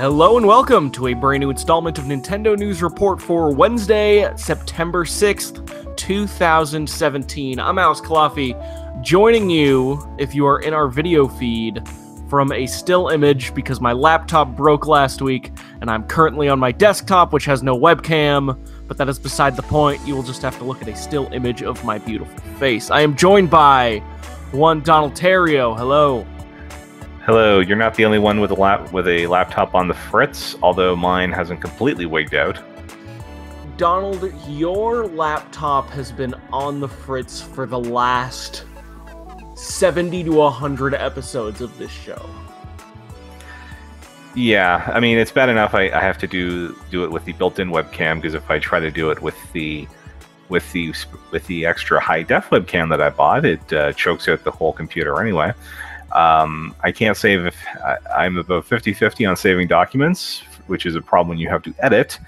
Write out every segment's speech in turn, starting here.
Hello and welcome to a brand new installment of Nintendo News Report for Wednesday, September 6th, 2017. I'm Alex Culafi, joining you if you are in our video feed from a still image because my laptop broke last week and I'm currently on my desktop, which has no webcam, but that is beside the point. You will just have to look at a still image of my beautiful face. I am joined by one Donald Theriault. Hello. Hello, you're not the only one with a lap with a laptop on the fritz, although mine hasn't completely wigged out. Donald, your laptop has been on the fritz for the last 70 to 100 episodes of this show. Yeah, I mean it's bad enough I, I have to do do it with the built-in webcam because if I try to do it with the with the with the extra high def webcam that I bought, it uh, chokes out the whole computer anyway. Um, I can't save if I, am about 50 50 on saving documents, which is a problem when you have to edit.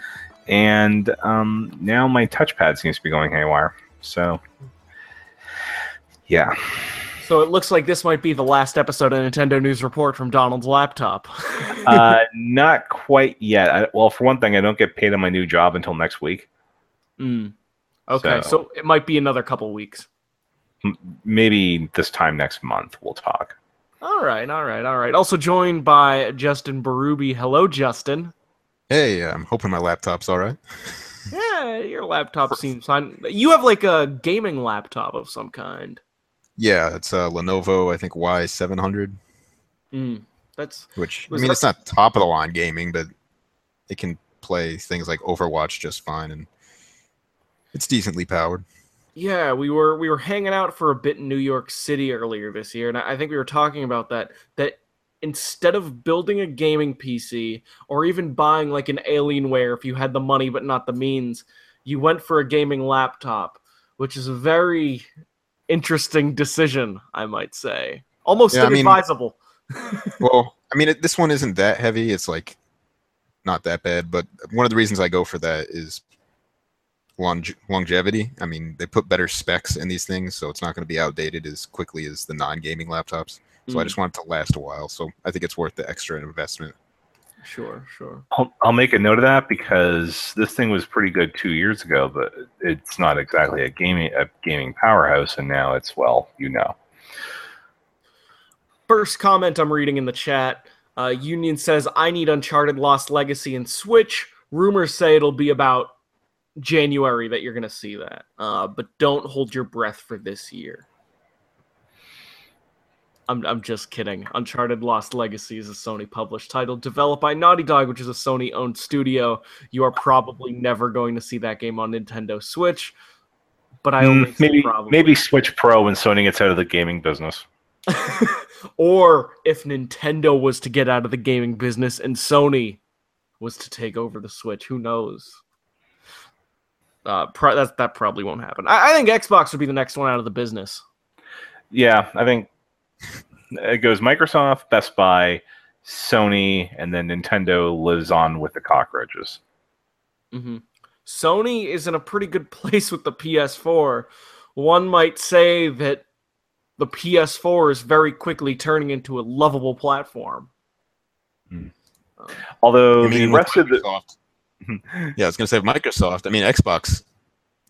And um, now my touchpad seems to be going haywire. So, yeah. So it looks like this might be the last episode of Nintendo News Report from Donald's laptop. uh, not quite yet. I, well, for one thing, I don't get paid on my new job until next week. Mm. Okay, so, so it might be another couple weeks. Maybe this time next month we'll talk. All right, all right, all right. Also joined by Justin Berube. Hello, Justin. Hey, I'm hoping my laptop's all right. yeah, your laptop seems fine. You have like a gaming laptop of some kind. Yeah, it's a Lenovo, I think Y700. Mm, that's which I mean, that... it's not top of the line gaming, but it can play things like Overwatch just fine, and it's decently powered. Yeah, we were we were hanging out for a bit in New York City earlier this year, and I think we were talking about that. That instead of building a gaming PC or even buying like an Alienware if you had the money but not the means, you went for a gaming laptop, which is a very interesting decision, I might say. Almost yeah, inadvisable. I mean, well, I mean, it, this one isn't that heavy. It's like not that bad, but one of the reasons I go for that is longe- longevity. I mean, they put better specs in these things, so it's not going to be outdated as quickly as the non-gaming laptops. So mm. I just want it to last a while. So I think it's worth the extra investment. Sure, sure. I'll, I'll make a note of that because this thing was pretty good two years ago, but it's not exactly a gaming a gaming powerhouse, and now it's well, you know. First comment I'm reading in the chat. Uh, Union says, "I need Uncharted Lost Legacy and Switch." Rumors say it'll be about January that you're going to see that. Uh, but don't hold your breath for this year. I'm, I'm just kidding. Uncharted Lost Legacy is a Sony published title developed by Naughty Dog, which is a Sony owned studio. You are probably never going to see that game on Nintendo Switch. But I only mm, maybe maybe Switch Pro when Sony gets out of the gaming business. or if Nintendo was to get out of the gaming business and Sony was to take over the Switch, who knows? Uh, pro- that that probably won't happen. I, I think Xbox would be the next one out of the business. Yeah, I think it goes Microsoft, Best Buy, Sony, and then Nintendo lives on with the cockroaches. Mm-hmm. Sony is in a pretty good place with the PS4. One might say that the PS4 is very quickly turning into a lovable platform. Mm. Um, Although the rest of the yeah, I was going to say Microsoft. I mean, Xbox,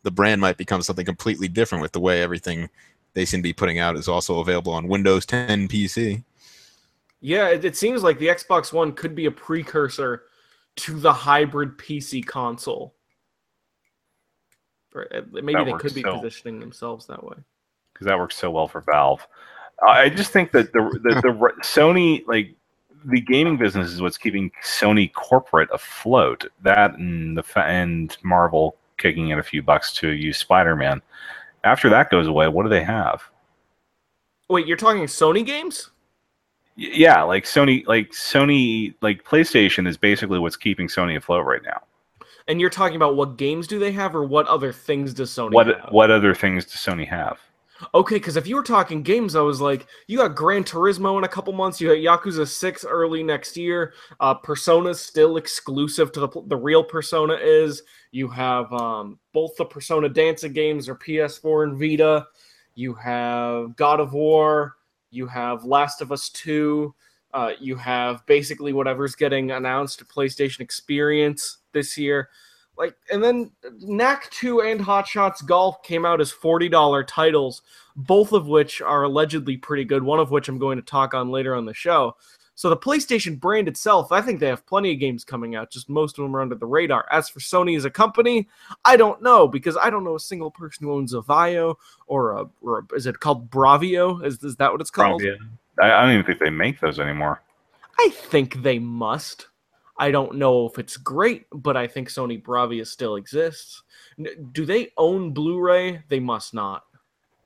the brand might become something completely different with the way everything they seem to be putting out is also available on Windows 10 PC. Yeah, it, it seems like the Xbox One could be a precursor to the hybrid PC console. Or uh, maybe that they could be so, positioning themselves that way. Because that works so well for Valve. I just think that the the, the Sony like the gaming business is what's keeping Sony corporate afloat. That and the and Marvel kicking in a few bucks to use Spider Man. After that goes away, what do they have? Wait, you're talking Sony games? Yeah, like Sony, like Sony, like PlayStation is basically what's keeping Sony afloat right now. And you're talking about what games do they have, or what other things does Sony? What have? what other things does Sony have? Okay, because if you were talking games, I was like, you got Gran Turismo in a couple months. You got Yakuza Six early next year. Uh, Persona's still exclusive to the the real Persona is. You have um, both the Persona dancing games are PS4 and Vita. You have God of War. You have Last of Us Two. Uh, you have basically whatever's getting announced to PlayStation Experience this year. Like, and then Knack 2 and Hot Shots Golf came out as $40 titles, both of which are allegedly pretty good, one of which I'm going to talk on later on the show. So the PlayStation brand itself, I think they have plenty of games coming out. Just most of them are under the radar. As for Sony as a company, I don't know because I don't know a single person who owns a VAIO or a, or a is it called Bravio? Is, is that what it's called? Bravia. I, I don't even think they make those anymore. I think they must. I don't know if it's great, but I think Sony Bravia still exists. Do they own Blu-ray? They must not.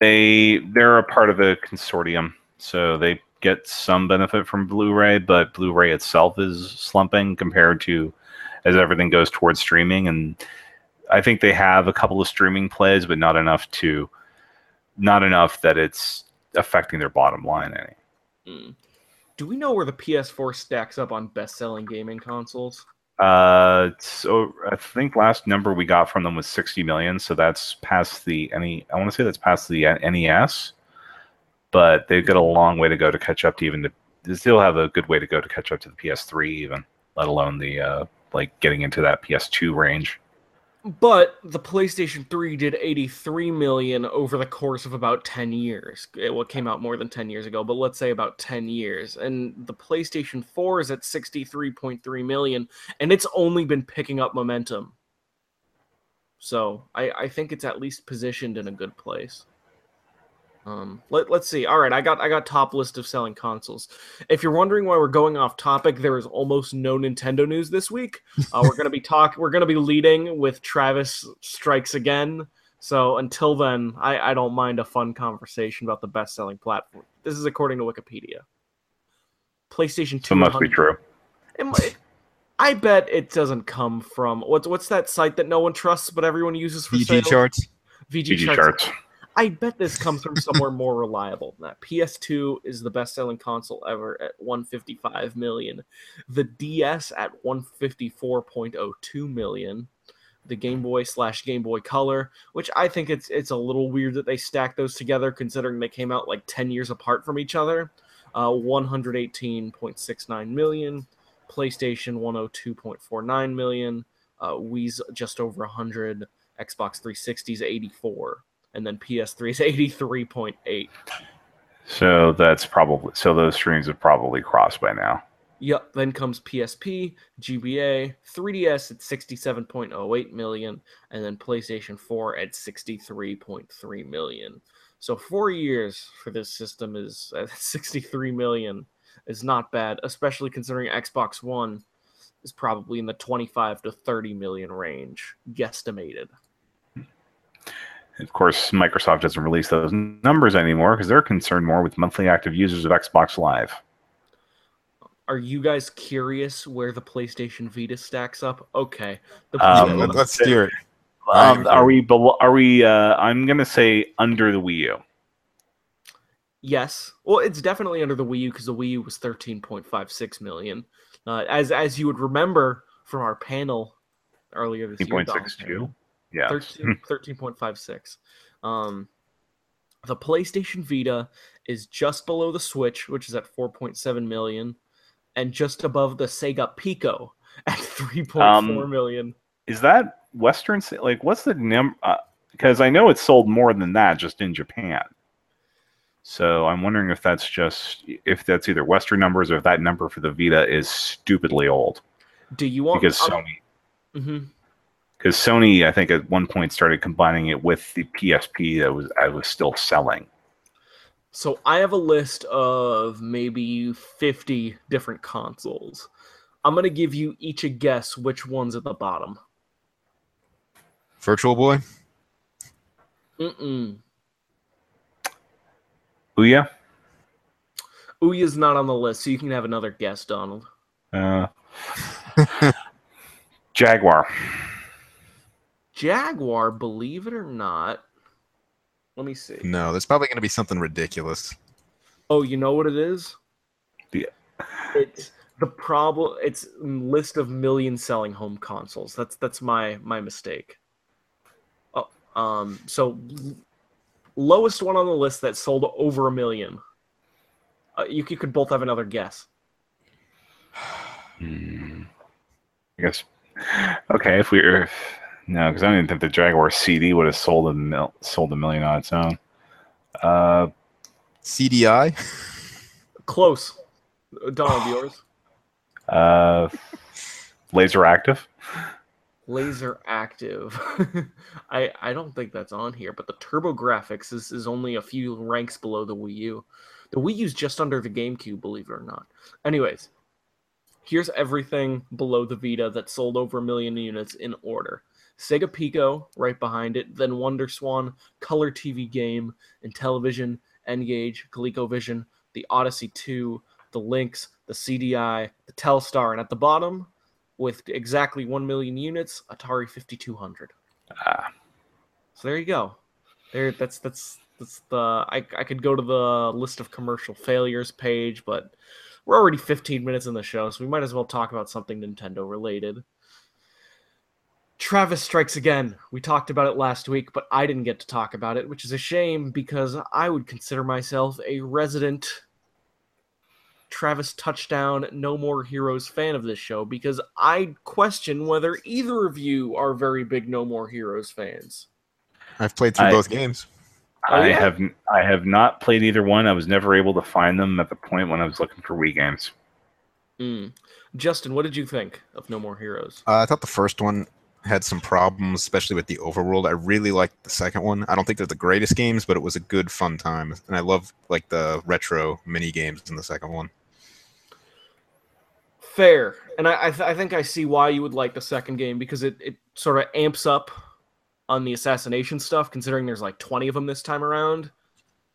They they're a part of a consortium, so they get some benefit from Blu-ray, but Blu-ray itself is slumping compared to as everything goes towards streaming. And I think they have a couple of streaming plays, but not enough to not enough that it's affecting their bottom line any. Mm. Do we know where the PS4 stacks up on best-selling gaming consoles? Uh, so I think last number we got from them was 60 million, so that's past the any. I want to say that's past the NES but they've got a long way to go to catch up to even the. They still have a good way to go to catch up to the PS3, even let alone the uh, like getting into that PS2 range. But the PlayStation 3 did 83 million over the course of about 10 years. It what came out more than 10 years ago, but let's say about 10 years. And the PlayStation 4 is at 63.3 million, and it's only been picking up momentum. So I, I think it's at least positioned in a good place. Um, let, let's see. All right, I got I got top list of selling consoles. If you're wondering why we're going off topic, there is almost no Nintendo news this week. Uh, we're gonna be talk. We're gonna be leading with Travis strikes again. So until then, I, I don't mind a fun conversation about the best selling platform. This is according to Wikipedia. PlayStation Two. It must be true. It might, I bet it doesn't come from what's what's that site that no one trusts but everyone uses for VG sales? charts. VG, VG charts. charts. I bet this comes from somewhere more reliable than that. PS2 is the best selling console ever at 155 million. The DS at 154.02 million. The Game Boy slash Game Boy Color, which I think it's it's a little weird that they stack those together, considering they came out like 10 years apart from each other. Uh, 118.69 million. PlayStation 102.49 million. Uh, Wii's just over 100. Xbox 360's 84 and then PS3 is 83.8. So that's probably so those streams have probably crossed by now. Yep. Then comes PSP, GBA, 3DS at 67.08 million, and then PlayStation 4 at 63.3 million. So four years for this system is uh, at 63 million is not bad, especially considering Xbox One is probably in the 25 to 30 million range, guesstimated. Of course, Microsoft doesn't release those numbers anymore because they're concerned more with monthly active users of Xbox Live. Are you guys curious where the PlayStation Vita stacks up? Okay, the Um, Yeah, let's steer it. Um, are we? Below, are we? Uh, I'm gonna say under the Wii U. Yes. Well, it's definitely under the Wii U because the Wii U was 13.56 million. Uh, as as you would remember from our panel earlier this year, Dom, 13.62. Yeah. 13, 13.56. Um, the PlayStation Vita is just below the Switch, which is at 4.7 million, and just above the Sega Pico at 3.4 Um, million. Is that Western? Like, what's the number? Because I know it sold more than that just in Japan. So I'm wondering if that's just if that's either Western numbers or if that number for the Vita is stupidly old. Do you want Because I'm- Sony, Mhm. Because Sony, I think at one point started combining it with the PSP that was I was still selling. So I have a list of maybe 50 different consoles. I'm going to give you each a guess which one's at the bottom. Virtual Boy. Mm-mm. Ouya, Ouya's not on the list, so you can have another guess, Donald. uh, Jaguar. Jaguar, believe it or not. Let me see. No, there's probably going to be something ridiculous. Oh, you know what it is? Yeah. It's the problem. It's list of million selling home consoles. That's that's my my mistake. Oh, um. So l- lowest one on the list that sold over a million. Uh, you, you could both have another guess. Hmm. I guess. Okay, if we were no, because I don't even think the Jaguar CD would have sold a mil, sold a million on its own. Uh, CDI. Close. Donald, yours. uh, laser active. Laser active. I I don't think that's on here, but the TurboGrafx is, is only a few ranks below the Wii U. The Wii U's just under the GameCube, believe it or not. Anyways, here's everything below the Vita that sold over a million units in order. Sega Pico right behind it, then Wonder Swan, Color TV Game, Intellivision, N-Gage, ColecoVision, the Odyssey 2, the Lynx, the CDI, the Telstar, and at the bottom, with exactly 1 million units, Atari 5200. Ah, So there you go. There that's that's that's the I I could go to the list of commercial failures page, but we're already 15 minutes in the show, so we might as well talk about something Nintendo related. Travis Strikes Again. We talked about it last week, but I didn't get to talk about it, which is a shame because I would consider myself a resident Travis Touchdown No More Heroes fan of this show because I question whether either of you are very big No More Heroes fans. I've played through I- both games. Oh, I yeah? have I have not played either one. I was never able to find them at the point when I was looking for Wii games. Mm. Justin, what did you think of No More Heroes? Uh, I thought the first one had some problems, especially with the overworld. I really liked the second one. I don't think they're the greatest games, but it was a good fun time, and I love like the retro mini games in the second one. Fair, and I I, th- I think I see why you would like the second game because it it sort of amps up on the assassination stuff, considering there's like 20 of them this time around,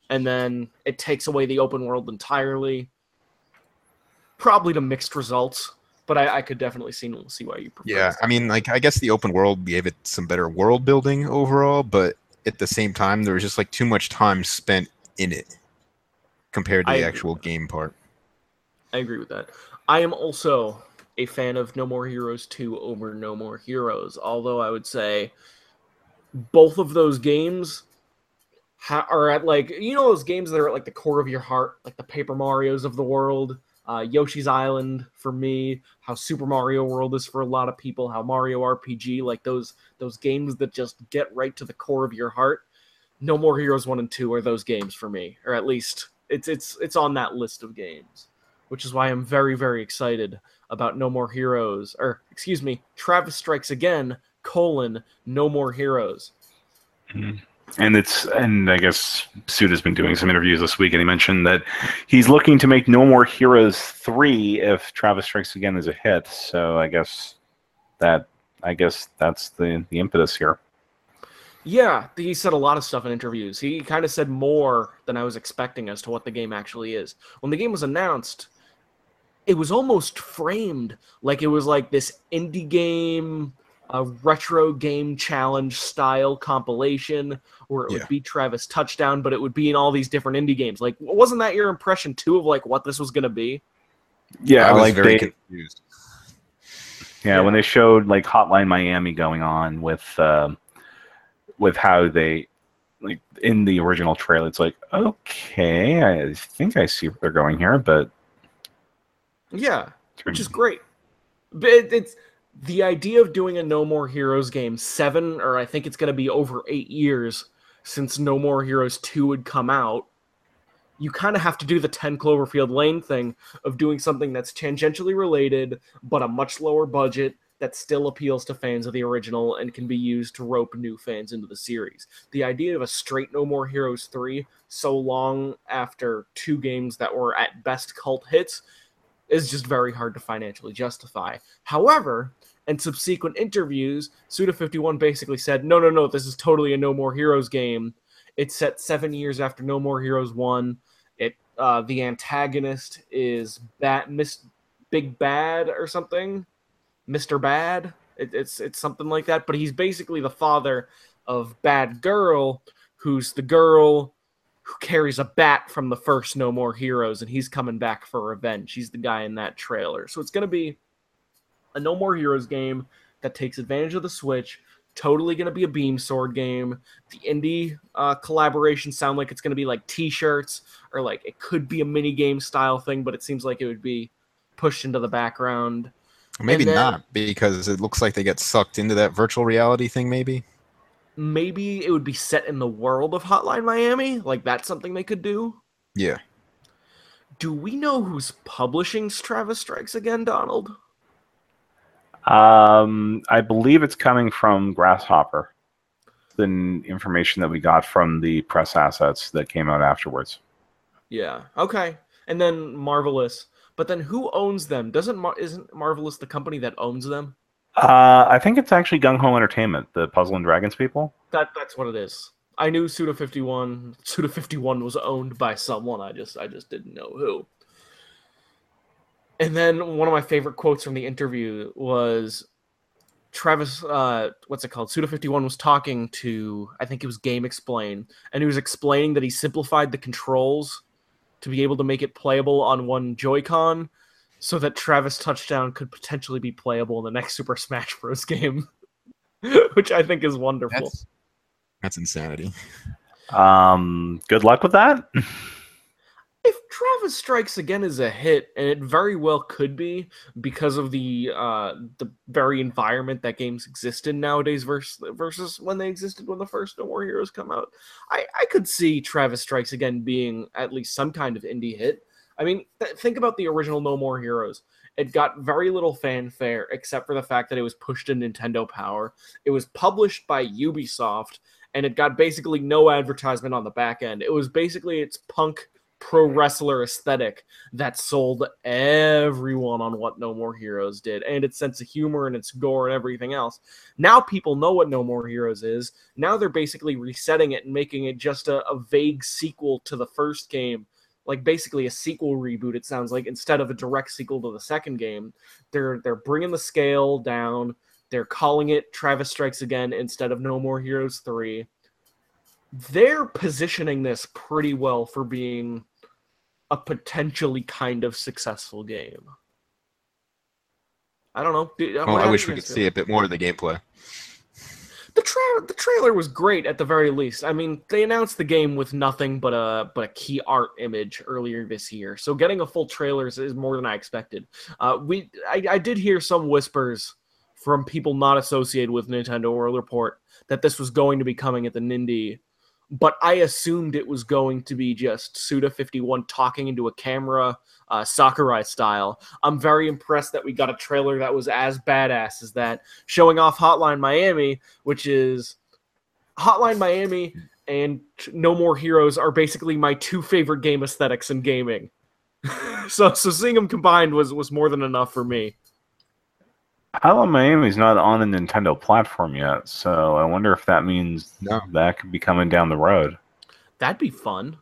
and then it takes away the open world entirely. Probably to mixed results, but I, I could definitely see see why you prefer. Yeah, I mean, like I guess the open world gave it some better world building overall, but at the same time, there was just like too much time spent in it compared to I the actual game part. I agree with that. I am also a fan of No More Heroes 2 over No More Heroes, although I would say both of those games ha- are at like you know those games that are at like the core of your heart, like the Paper Mario's of the world, uh, Yoshi's Island for me, how Super Mario World is for a lot of people, how Mario RPG, like those those games that just get right to the core of your heart. No More Heroes 1 and 2 are those games for me, or at least it's it's it's on that list of games which is why I'm very, very excited about No More Heroes, or excuse me, Travis Strikes Again, colon, No More Heroes. And it's and I guess Suda has been doing some interviews this week, and he mentioned that he's looking to make No More Heroes three if Travis Strikes Again is a hit. So I guess that I guess that's the the impetus here. Yeah, he said a lot of stuff in interviews. He kind of said more than I was expecting as to what the game actually is. When the game was announced, it was almost framed like it was like this indie game, a retro game challenge style compilation where it would Yeah. be Travis Touchdown, but it would be in all these different indie games. Like, wasn't that your impression too of like what this was going to be? Yeah, I was like very they, confused. yeah, when they showed like Hotline Miami going on with um with how they like in the original trailer, it's like okay, I think I see where they're going here, but Yeah, which is great. But it, it's the idea of doing a No More Heroes game seven, or I think it's going to be over eight years since No More Heroes two would come out. You kind of have to do the 10 Cloverfield Lane thing of doing something that's tangentially related, but a much lower budget that still appeals to fans of the original and can be used to rope new fans into the series. The idea of a straight No More Heroes 3 so long after two games that were at best cult hits is just very hard to financially justify. However, in subsequent interviews, Suda51 basically said, no, no, no, this is totally a No More Heroes game. It's set seven years after No More Heroes 1. It uh, The antagonist is Bat Miss Big Bad or something. Mr. Bad. It, it's it's something like that. But he's basically the father of Bad Girl, who's the girl who carries a bat from the first No More Heroes, and he's coming back for revenge. He's the guy in that trailer. So it's going to be a No More Heroes game that takes advantage of the Switch. Totally going to be a beam sword game. The indie uh, collaborations sound like it's going to be like T-shirts or like it could be a mini game style thing, but it seems like it would be pushed into the background. Maybe then- not because it looks like they get sucked into that virtual reality thing. Maybe. Maybe it would be set in the world of Hotline Miami. Like that's something they could do. Yeah. Do we know who's publishing Travis Strikes Again, Donald? Um, I believe it's coming from Grasshopper. The information that we got from the press assets that came out afterwards. Yeah. Okay. And then Marvelous. But then who owns them? Doesn't Mar- isn't Marvelous the company that owns them? Uh, I think it's actually GungHo Entertainment, the Puzzle and Dragons people. That that's what it is. I knew Suda 51 Suda 51 was owned by someone. I just I just didn't know who. And then one of my favorite quotes from the interview was Travis uh what's it called? Suda 51 was talking to I think it was GameXplain and he was explaining that he simplified the controls to be able to make it playable on one Joy-Con so that Travis Touchdown could potentially be playable in the next Super Smash Bros game. Which I think is wonderful. That's that's insanity. Um, good luck with that. if Travis Strikes Again is a hit, and it very well could be because of the uh, the very environment that games exist in nowadays versus versus when they existed when the first No More Heroes come out, I I could see Travis Strikes Again being at least some kind of indie hit. I mean, th- think about the original No More Heroes. It got very little fanfare except for the fact that it was pushed to Nintendo Power. It was published by Ubisoft, and it got basically no advertisement on the back end. It was basically its punk pro wrestler aesthetic that sold everyone on what No More Heroes did, and its sense of humor and its gore and everything else. Now people know what No More Heroes is. Now they're basically resetting it and making it just a, a vague sequel to the first game. Like basically a sequel reboot, it sounds like instead of a direct sequel to the second game, they're they're bringing the scale down. They're calling it Travis Strikes Again instead of No More Heroes 3. They're positioning this pretty well for being a potentially kind of successful game. I don't know. Do- Well, I wish we could see a bit more of the gameplay. The tra- the trailer was great at the very least. I mean, they announced the game with nothing but a but a key art image earlier this year. So getting a full trailer is, is more than I expected. Uh, we I, I did hear some whispers from people not associated with Nintendo World Report that this was going to be coming at the Nindies, but I assumed it was going to be just Suda fifty one talking into a camera, uh, Sakurai style. I'm very impressed that we got a trailer that was as badass as that, showing off Hotline Miami, which is Hotline Miami and No More Heroes are basically my two favorite game aesthetics in gaming. so so seeing them combined was was more than enough for me. Hotline Miami's not on a Nintendo platform yet, so I wonder if that means No. that could be coming down the road. That'd be fun.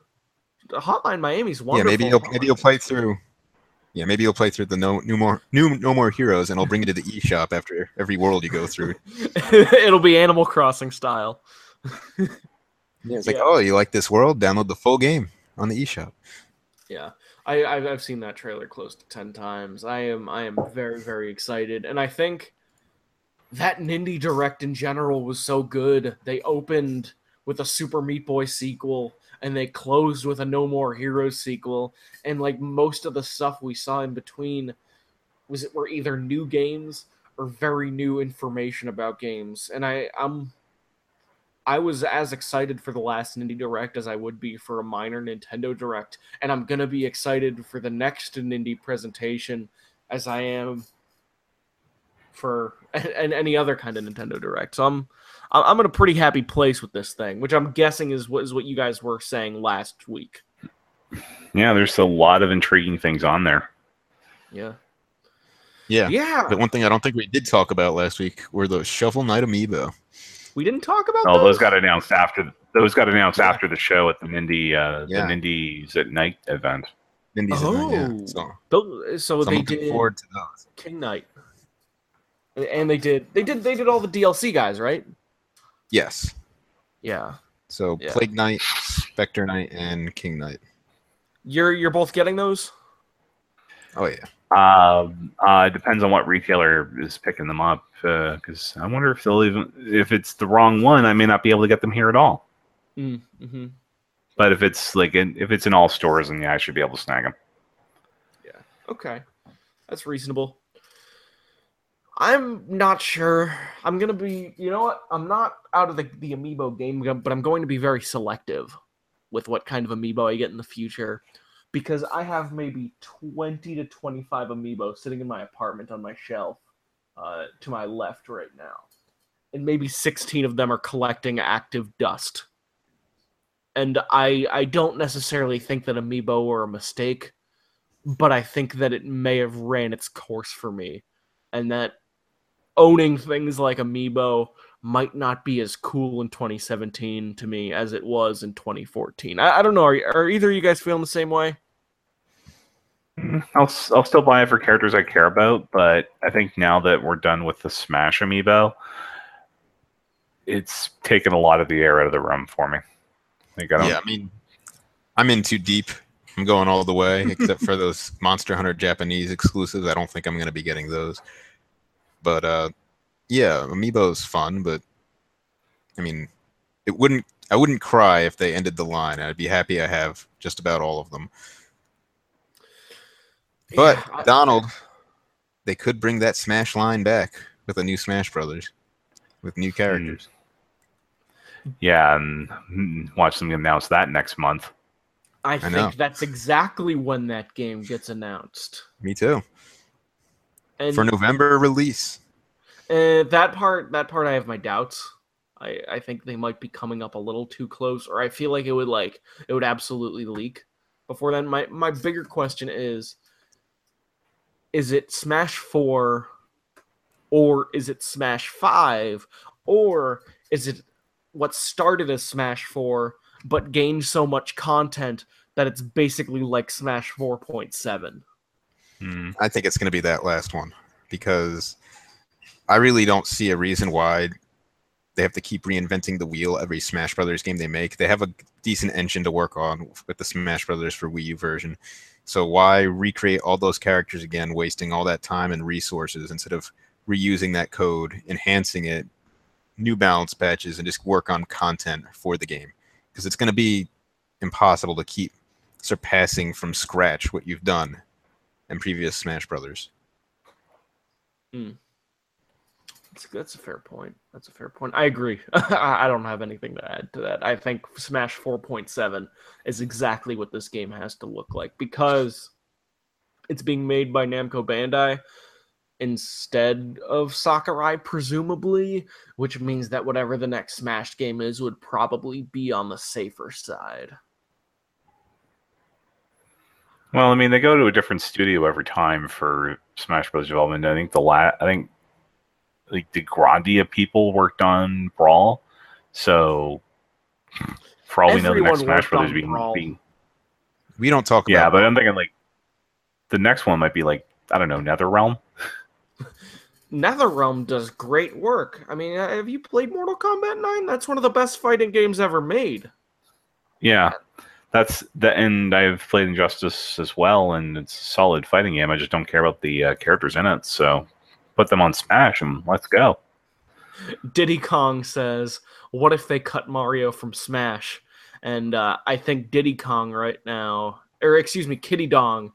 Hotline Miami's Yeah, maybe you'll maybe you'll play through. Yeah, maybe you'll play through the no new more new no more heroes, and I'll bring you to the eShop after every world you go through. It'll be Animal Crossing style. Yeah, it's like, Yeah. oh, you like this world? Download the full game on the eShop. Yeah, I, I've, I've seen that trailer close to ten times. I am I am very very excited, and I think that Nindie Direct in general was so good. They opened with a Super Meat Boy sequel, and they closed with a No More Heroes sequel, and like most of the stuff we saw in between was it were either new games or very new information about games, and I I'm I was as excited for the last Nindie Direct as I would be for a minor Nintendo Direct, and I'm gonna be excited for the next Nindie presentation as I am for and any other kind of Nintendo Direct. So I'm I'm in a pretty happy place with this thing, which I'm guessing is what is what you guys were saying last week. Yeah, there's a lot of intriguing things on there. Yeah, Yeah. yeah. But one thing I don't think we did talk about last week were the Shovel Knight amiibo. We didn't talk about Oh, those those. got announced after those got announced Yeah. after the show at the Nindies uh, Yeah. the Nindies at Night event. Indies Oh. yeah. So, Those- so so I'm they did forward to those. King Knight, and they did they did they did all the DLC guys, right? Yes. Yeah. So Yeah. Plague Knight, Spectre Knight, and King Knight. You're you're both getting those. Oh yeah. Um, uh, it depends on what retailer is picking them up. Because I wonder if they'll even if it's the wrong one, I may not be able to get them here at all. Mm-hmm. But if it's like in, if it's in all stores, then yeah, I should be able to snag them. Yeah. Okay. That's reasonable. I'm not sure. I'm gonna be. You know what? I'm not out of the the amiibo game, but I'm going to be very selective with what kind of amiibo I get in the future because I have maybe 20 to 25 amiibo sitting in my apartment on my shelf uh, to my left right now. And maybe 16 of them are collecting active dust. And I I don't necessarily think that amiibo were a mistake, but I think that it may have ran its course for me. And that owning things like amiibo might not be as cool in 2017 to me as it was in 2014. I, I don't know. Are, are either of you guys feeling the same way? Mm, I'll I'll still buy it for characters I care about, but I think now that we're done with the Smash amiibo, it's taken a lot of the air out of the room for me. Like, I yeah, I mean, I'm in too deep. I'm going all the way, except for those Monster Hunter Japanese exclusives. I don't think I'm going to be getting those. But uh, yeah, Amiibo's fun, but I mean, it wouldn't. I wouldn't cry if they ended the line. I'd be happy I have just about all of them. But yeah, I, Donald, they could bring that Smash line back with a new Smash Brothers, with new hmm. characters. Yeah, and hmm, watch them announce that next month. I, I think know. that's exactly when that game gets announced. Me too. And For November release. Uh, that part, that part, I have my doubts. I, I think they might be coming up a little too close, or I feel like it would like it would absolutely leak before then. My my bigger question is: Is it Smash Four, or is it Smash Five, or is it what started as Smash Four but gained so much content that it's basically like Smash Four Point Seven? Hmm. I think it's going to be that last one because I really don't see a reason why they have to keep reinventing the wheel every Smash Brothers game they make. They have a decent engine to work on with the Smash Brothers for Wii U version. So why recreate all those characters again, wasting all that time and resources instead of reusing that code, enhancing it, new balance patches, and just work on content for the game? Because it's going to be impossible to keep surpassing from scratch what you've done in previous Smash Brothers. Hmm. That's, that's a fair point. That's a fair point. I agree. I don't have anything to add to that. I think Smash 4.7 is exactly what this game has to look like because it's being made by Namco Bandai instead of Sakurai, presumably, which means that whatever the next Smash game is would probably be on the safer side. Well, I mean, they go to a different studio every time for Smash Bros. development. I think the la- I think like the Grandia people worked on Brawl, so for all Everyone we know, the next Smash Brothers being, being we don't talk. Yeah, but I'm thinking like the next one might be like I don't know NetherRealm. NetherRealm does great work. I mean, have you played Mortal Kombat 9? That's one of the best fighting games ever made. Yeah that's the and I've played Injustice as well, and it's a solid fighting game. I just don't care about the uh, characters in it, so put them on Smash and let's go. Diddy Kong says, "What if they cut Mario from Smash?" And uh, I think Diddy Kong right now, or excuse me, Kitty Dong,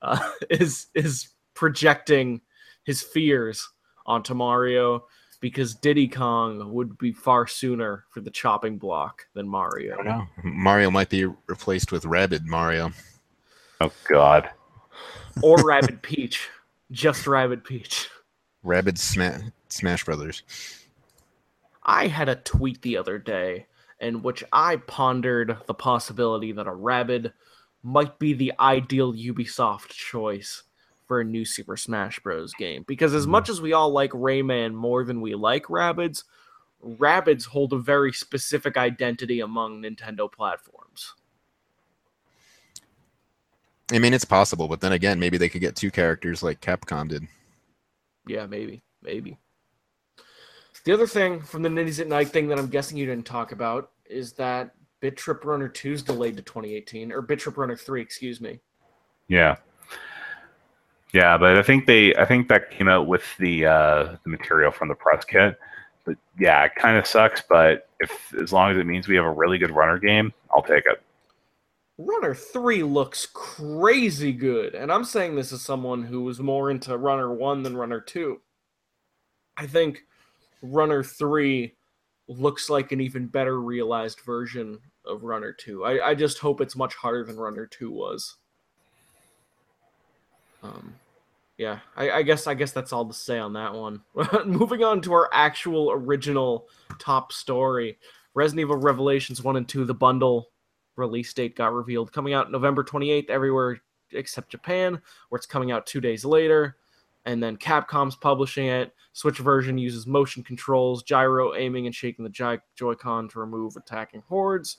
uh, is is projecting his fears onto Mario because Diddy Kong would be far sooner for the chopping block than Mario. I know. Mario might be replaced with Rabbid Mario. Oh God. Or Rabbid Peach. Just Rabbid Peach. Rabbid Smash Smash Brothers. I had a tweet the other day in which I pondered the possibility that a Rabbid might be the ideal Ubisoft choice for a new Super Smash Bros. game. Because as much mm-hmm. as we all like Rayman more than we like Rabbids, Rabbids hold a very specific identity among Nintendo platforms. I mean, it's possible, but then again, maybe they could get two characters like Capcom did. Yeah, maybe, maybe. The other thing from the Nindies at Night thing that I'm guessing you didn't talk about is that Bit Trip Runner 2 is delayed to 2018, or Bit Trip Runner 3, excuse me. Yeah. Yeah, but I think they I think that came out with the uh, the material from the press kit. But yeah, it kind of sucks. But if as long as it means we have a really good runner game, I'll take it. Runner 3 looks crazy good. And I'm saying this as someone who was more into Runner 1 than Runner 2. I think Runner 3 looks like an even better realized version of Runner 2. I, I just hope it's much harder than Runner 2 was. Um, yeah, I, I guess I guess that's all to say on that one. Moving on to our actual original top story. Resident Evil Revelations 1 and 2, the bundle release date got revealed. Coming out November 28th everywhere except Japan, where it's coming out two days later. And then Capcom's publishing it. Switch version uses motion controls, gyro aiming, and shaking the Joy-Con to remove attacking hordes.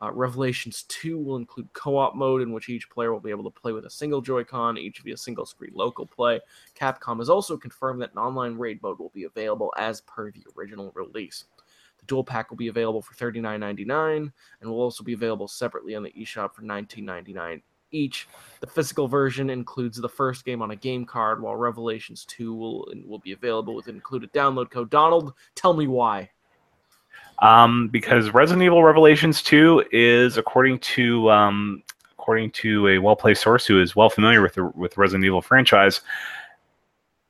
Uh, Revelations 2 will include co op mode in which each player will be able to play with a single Joy Con, each via single screen local play. Capcom has also confirmed that an online raid mode will be available as per the original release. Dual pack will be available for $39.99 and will also be available separately on the eShop for $19.99 each. The physical version includes the first game on a game card, while Revelations 2 will, will be available with an included download code. Donald, tell me why. Um, because Resident Evil Revelations 2 is, according to um, according to a well-placed source who is well familiar with the with Resident Evil franchise,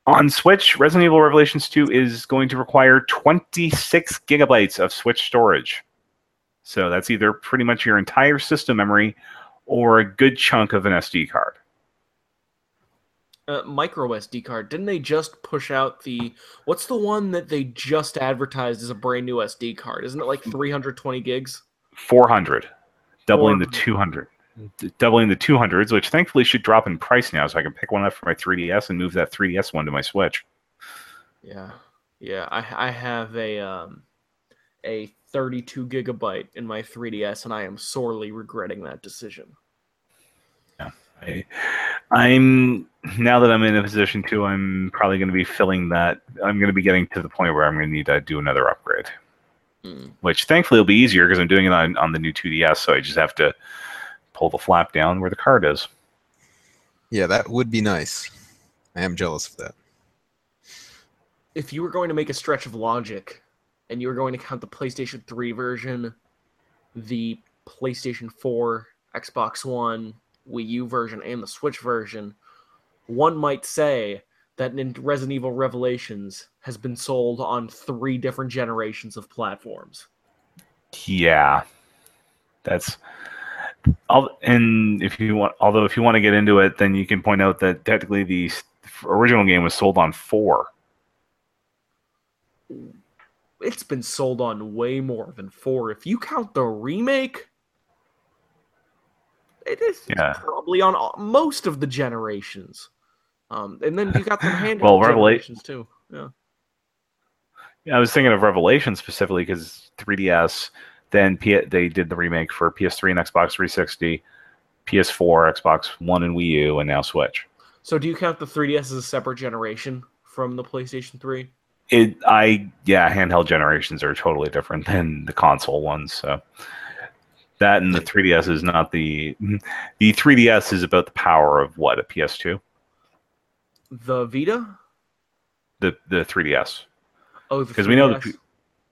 on Switch, Resident Evil Revelations 2 is going to require 26 gigabytes of Switch storage. So that's either pretty much your entire system memory or a good chunk of an SD card uh, micro SD card. Didn't they just push out the what's the one that they just advertised as a brand new SD card? Isn't it like 320 gigs? 400, doubling 400. the 200, doubling the 200s, which thankfully should drop in price now, so I can pick one up for my 3DS and move that 3DS one to my Switch. Yeah, yeah. I I have a um a 32 gigabyte in my 3DS, and I am sorely regretting that decision. I, I'm now that I'm in a position to, I'm probably going to be filling that. I'm going to be getting to the point where I'm going to need to do another upgrade, mm. which thankfully will be easier because I'm doing it on, on the new 2DS. So I just have to pull the flap down where the card is. Yeah, that would be nice. I am jealous of that. If you were going to make a stretch of logic and you were going to count the PlayStation 3 version, the PlayStation 4, Xbox One, Wii U version and the Switch version, one might say that Resident Evil Revelations has been sold on three different generations of platforms. Yeah, that's. I'll, and if you want, although if you want to get into it, then you can point out that technically the original game was sold on four. It's been sold on way more than four. If you count the remake, it is yeah. probably on all, most of the generations. Um, and then you got some handheld well, generations too. Yeah. Yeah, I was thinking of Revelation specifically because 3DS. Then P- they did the remake for PS3 and Xbox 360, PS4, Xbox One, and Wii U, and now Switch. So, do you count the 3DS as a separate generation from the PlayStation 3? It, I, yeah, handheld generations are totally different than the console ones. So, that and the 3DS is not the the 3DS is about the power of what a PS2. The Vita. The the 3DS. Oh, because we know the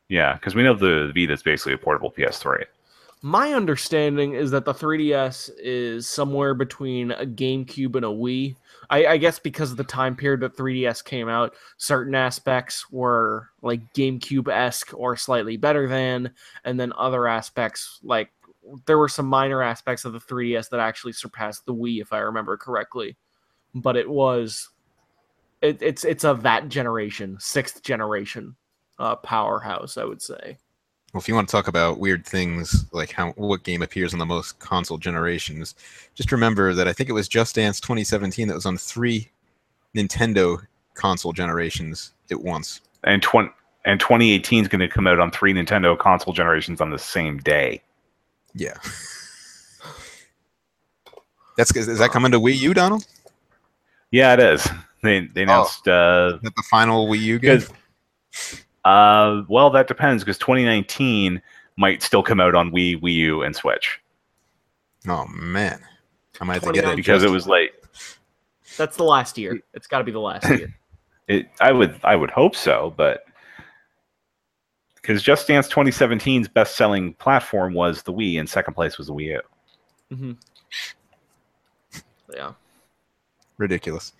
yeah, because we know the Vita is basically a portable PS3. My understanding is that the 3DS is somewhere between a GameCube and a Wii. I, I, guess because of the time period that 3DS came out, certain aspects were like GameCube esque or slightly better than, and then other aspects like there were some minor aspects of the 3DS that actually surpassed the Wii, if I remember correctly. But it was, it, it's it's of that generation, sixth generation uh, powerhouse, I would say. Well, if you want to talk about weird things like how what game appears on the most console generations, just remember that I think it was Just Dance 2017 that was on three Nintendo console generations at once. And 20 and 2018 is going to come out on three Nintendo console generations on the same day. Yeah. That's is that coming to Wii U, Donald? Yeah, it is. They they oh. announced oh, uh, the final Wii U game. Uh, well, that depends because 2019 might still come out on Wii, Wii U, and Switch. Oh man, I might have to get it because it was late. That's the last year. It's got to be the last year. it, I would, I would hope so, but because Just Dance 2017's best-selling platform was the Wii, and second place was the Wii U. hmm Yeah. Ridiculous.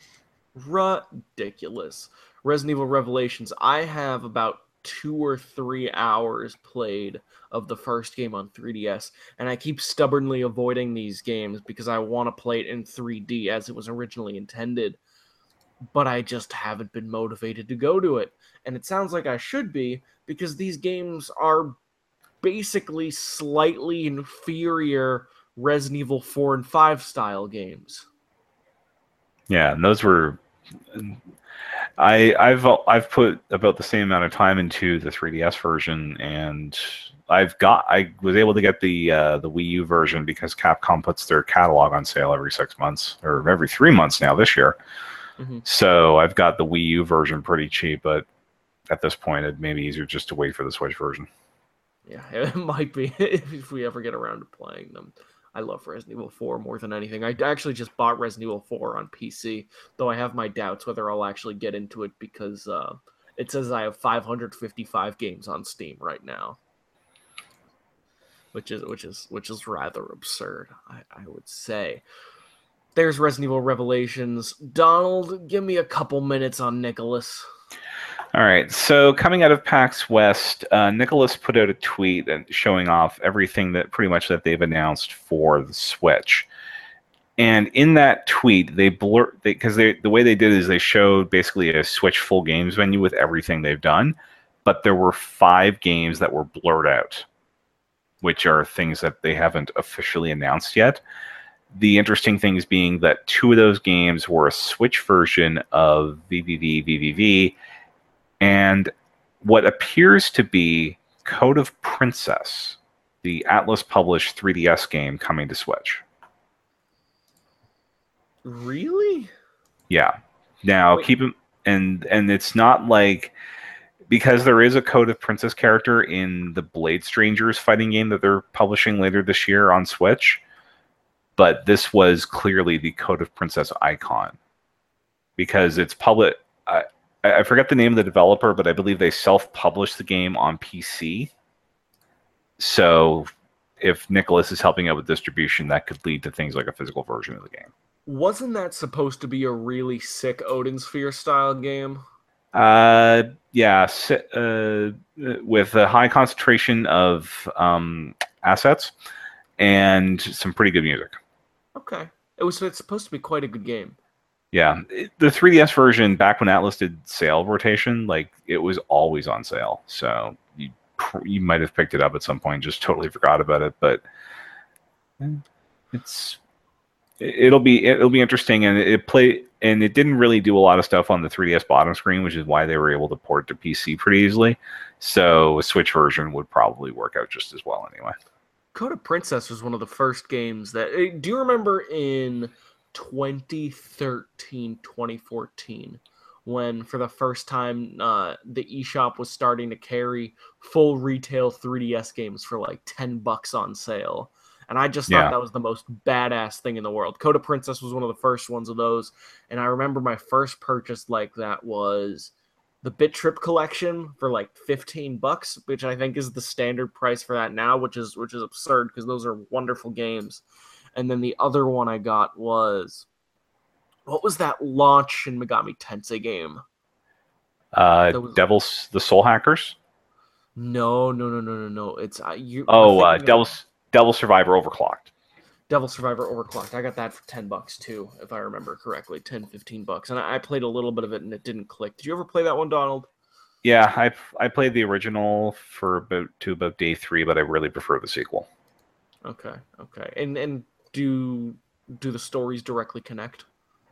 ridiculous. Resident Evil Revelations. I have about two or three hours played of the first game on 3DS, and I keep stubbornly avoiding these games because I want to play it in 3D as it was originally intended. But I just haven't been motivated to go to it. And it sounds like I should be because these games are basically slightly inferior Resident Evil 4 and 5 style games. Yeah, and those were. I I've I've put about the same amount of time into the 3DS version, and I've got I was able to get the uh, the Wii U version because Capcom puts their catalog on sale every six months or every three months now this year. Mhm. So I've got the Wii U version pretty cheap, but at this point it may be easier just to wait for the Switch version. Yeah, it might be if we ever get around to playing them. I love Resident Evil 4 more than anything. I actually just bought Resident Evil 4 on PC, though I have my doubts whether I'll actually get into it because uh, it says I have 555 games on Steam right now, which is which is which is rather absurd. I, I would say. There's Resident Evil Revelations. Donald, give me a couple minutes on Nicalis. All right. So coming out of PAX West, uh, Nicalis put out a tweet and showing off everything that pretty much that they've announced for the Switch. And in that tweet, they blur because they, the way they did is they showed basically a Switch full games menu with everything they've done, but there were five games that were blurred out, which are things that they haven't officially announced yet. The interesting things being that two of those games were a Switch version of VVVVVV and what appears to be Code of Princess, the Atlus published 3DS game coming to Switch. Really? Yeah. Now Wait. keep in and and it's not like because there is a Code of Princess character in the Blade Strangers fighting game that they're publishing later this year on Switch, but this was clearly the Code of Princess icon because it's public. I, I forget the name of the developer, but I believe they self-published the game on PC. So, if Nicalis is helping out with distribution, that could lead to things like a physical version of the game. Wasn't that supposed to be a really sick Odin Sphere style game? Uh, yeah, uh, with a high concentration of um, assets and some pretty good music. Okay. It was it's supposed to be quite a good game. Yeah, the 3DS version back when Atlus did sale rotation, like it was always on sale. So you you might have picked it up at some point, just totally forgot about it. But eh, it's it- it'll be it'll be interesting, and it play and it didn't really do a lot of stuff on the 3DS bottom screen, which is why they were able to port to PC pretty easily. So a Switch version would probably work out just as well anyway. Code of Princess was one of the first games that. eh, Do you remember in 2013, 2014, when for the first time uh, the eShop was starting to carry full retail 3DS games for like 10 bucks on sale? And I just thought Yeah. that was the most badass thing in the world. Code of Princess was one of the first ones of those. And I remember my first purchase like that was the Bit Trip collection for like 15 bucks, which I think is the standard price for that now, which is which is absurd because those are wonderful games. And then the other one I got was what was that launch in Megami Tensei game? Uh, was- Devil's the Soul Hackers. No, no, no, no, no, no. It's uh, you. Oh, uh, of Devil's Devil Survivor Overclocked. Devil Survivor Overclocked. I got that for 10 bucks too, if I remember correctly. 10, 15 bucks. And I I played a little bit of it and it didn't click. Did you ever play that one, Donald? Yeah, I I played the original for about to about day three, but I really prefer the sequel. Okay, okay. And and do do the stories directly connect?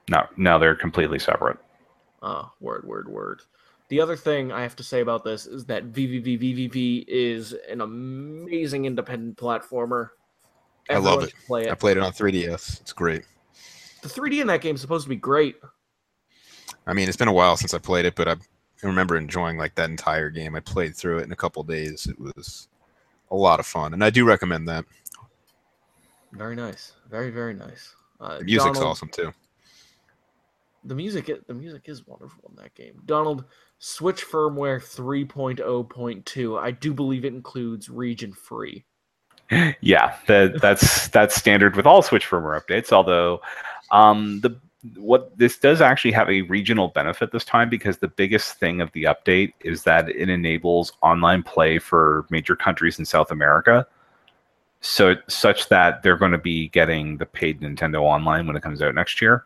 No, no, they're completely separate. Uh, word, word, word. The other thing I have to say about this is that VVVVVV is an amazing independent platformer. I love it. should Play I played it on 3DS. It's great. The 3D in that game is supposed to be great. I mean, it's been a while since I played it, but I remember enjoying like that entire game. I played through it in a couple days. It was a lot of fun, and I do recommend that. Very nice. Very, very nice. Uh, The music's Donald, awesome too. The music, the music is wonderful in that game. Donald, Switch firmware 3.0.2. I do believe it includes region free. yeah, that that's that's standard with all Switch firmware updates. Although, um, the what this does actually have a regional benefit this time because the biggest thing of the update is that it enables online play for major countries in South America. So such that they're going to be getting the paid Nintendo Online when it comes out next year.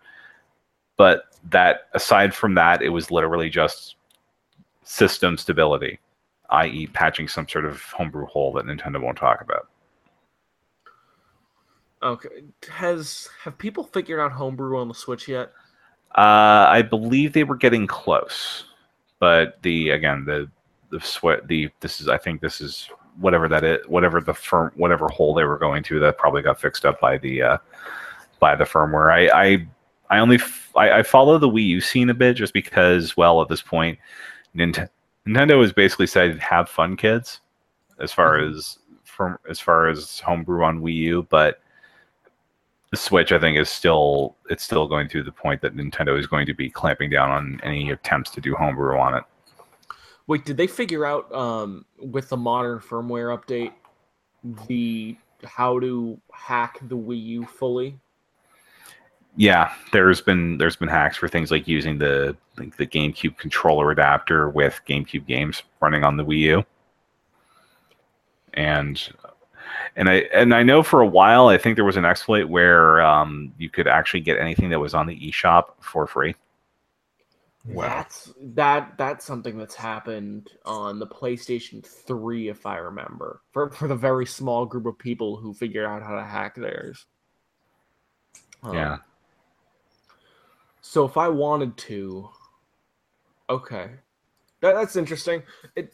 But that aside from that, it was literally just system stability, i.e., patching some sort of homebrew hole that Nintendo won't talk about. Okay. Has have people figured out homebrew on the Switch yet? Uh, I believe they were getting close, but the again the the sweat the this is I think this is whatever that is whatever the firm whatever hole they were going to that probably got fixed up by the uh, by the firmware. I I, I only f- I, I follow the Wii U scene a bit just because well at this point Nintendo Nintendo has basically said have fun kids as far mm-hmm. as from as far as homebrew on Wii U, but the Switch, I think, is still it's still going through the point that Nintendo is going to be clamping down on any attempts to do homebrew on it. Wait, did they figure out um, with the modern firmware update the how to hack the Wii U fully? Yeah, there's been there's been hacks for things like using the like the GameCube controller adapter with GameCube games running on the Wii U. And and I and I know for a while I think there was an exploit where um, you could actually get anything that was on the eShop for free. Wow. That's that that's something that's happened on the PlayStation 3 if I remember. For for the very small group of people who figured out how to hack theirs. Um, yeah. So if I wanted to okay. That, that's interesting. It,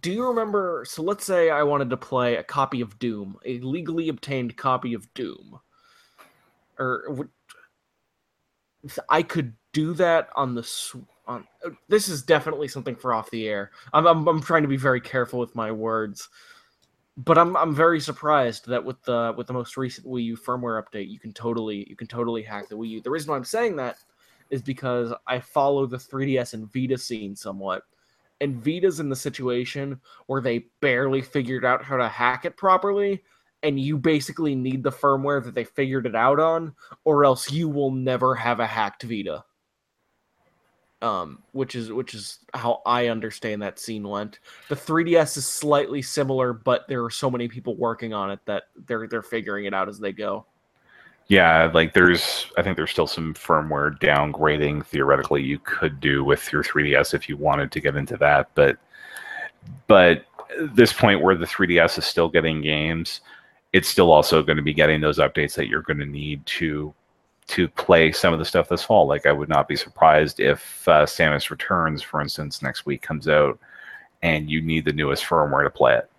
do you remember? So let's say I wanted to play a copy of Doom, a legally obtained copy of Doom, or I could do that on the on. This is definitely something for off the air. I'm I'm, I'm trying to be very careful with my words, but I'm I'm very surprised that with the with the most recent Wii U firmware update, you can totally you can totally hack the Wii U. The reason why I'm saying that is because I follow the 3DS and Vita scene somewhat and Vita's in the situation where they barely figured out how to hack it properly, and you basically need the firmware that they figured it out on, or else you will never have a hacked Vita. Um, which is which is how I understand that scene went. The 3DS is slightly similar, but there are so many people working on it that they're they're figuring it out as they go. Yeah, like there's, I think there's still some firmware downgrading theoretically you could do with your 3DS if you wanted to get into that, but but this point where the 3DS is still getting games, it's still also going to be getting those updates that you're going to need to to play some of the stuff this fall. Like I would not be surprised if uh, Samus Returns, for instance, next week comes out, and you need the newest firmware to play it.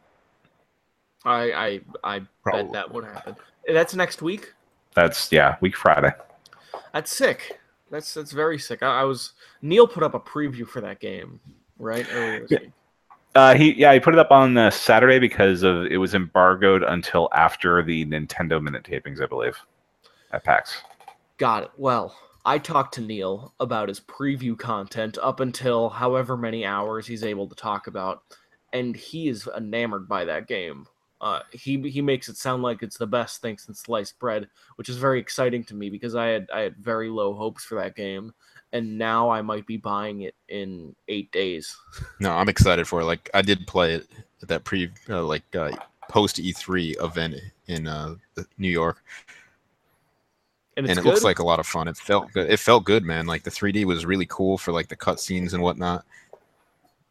I I I Probably. bet that would happen. That's next week. That's yeah, week Friday. That's sick. That's that's very sick. I, I was Neil put up a preview for that game, right? yeah. Uh, he yeah he put it up on uh, Saturday because of it was embargoed until after the Nintendo minute tapings, I believe, at PAX. Got it. Well, I talked to Neil about his preview content up until however many hours he's able to talk about, and he is enamored by that game. Uh, he he makes it sound like it's the best thing since sliced bread, which is very exciting to me because I had I had very low hopes for that game, and now I might be buying it in eight days. no, I'm excited for it. Like I did play it at that pre uh, like uh, post E3 event in uh, New York, and, and it good? looks like a lot of fun. It felt good. It felt good, man. Like the 3D was really cool for like the cutscenes and whatnot.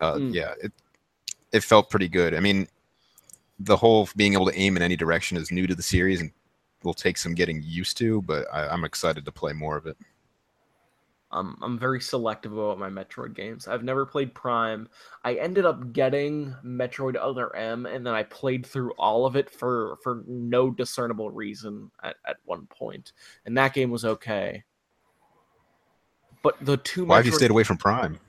Uh, mm. Yeah, it it felt pretty good. I mean, the whole being able to aim in any direction is new to the series and will take some getting used to, but I, am excited to play more of it. Um, I'm very selective about my Metroid games. I've never played Prime. I ended up getting Metroid Other M, and then I played through all of it for for no discernible reason at, at one point. and that game was okay. But the two why Metroid... have you stayed away from Prime?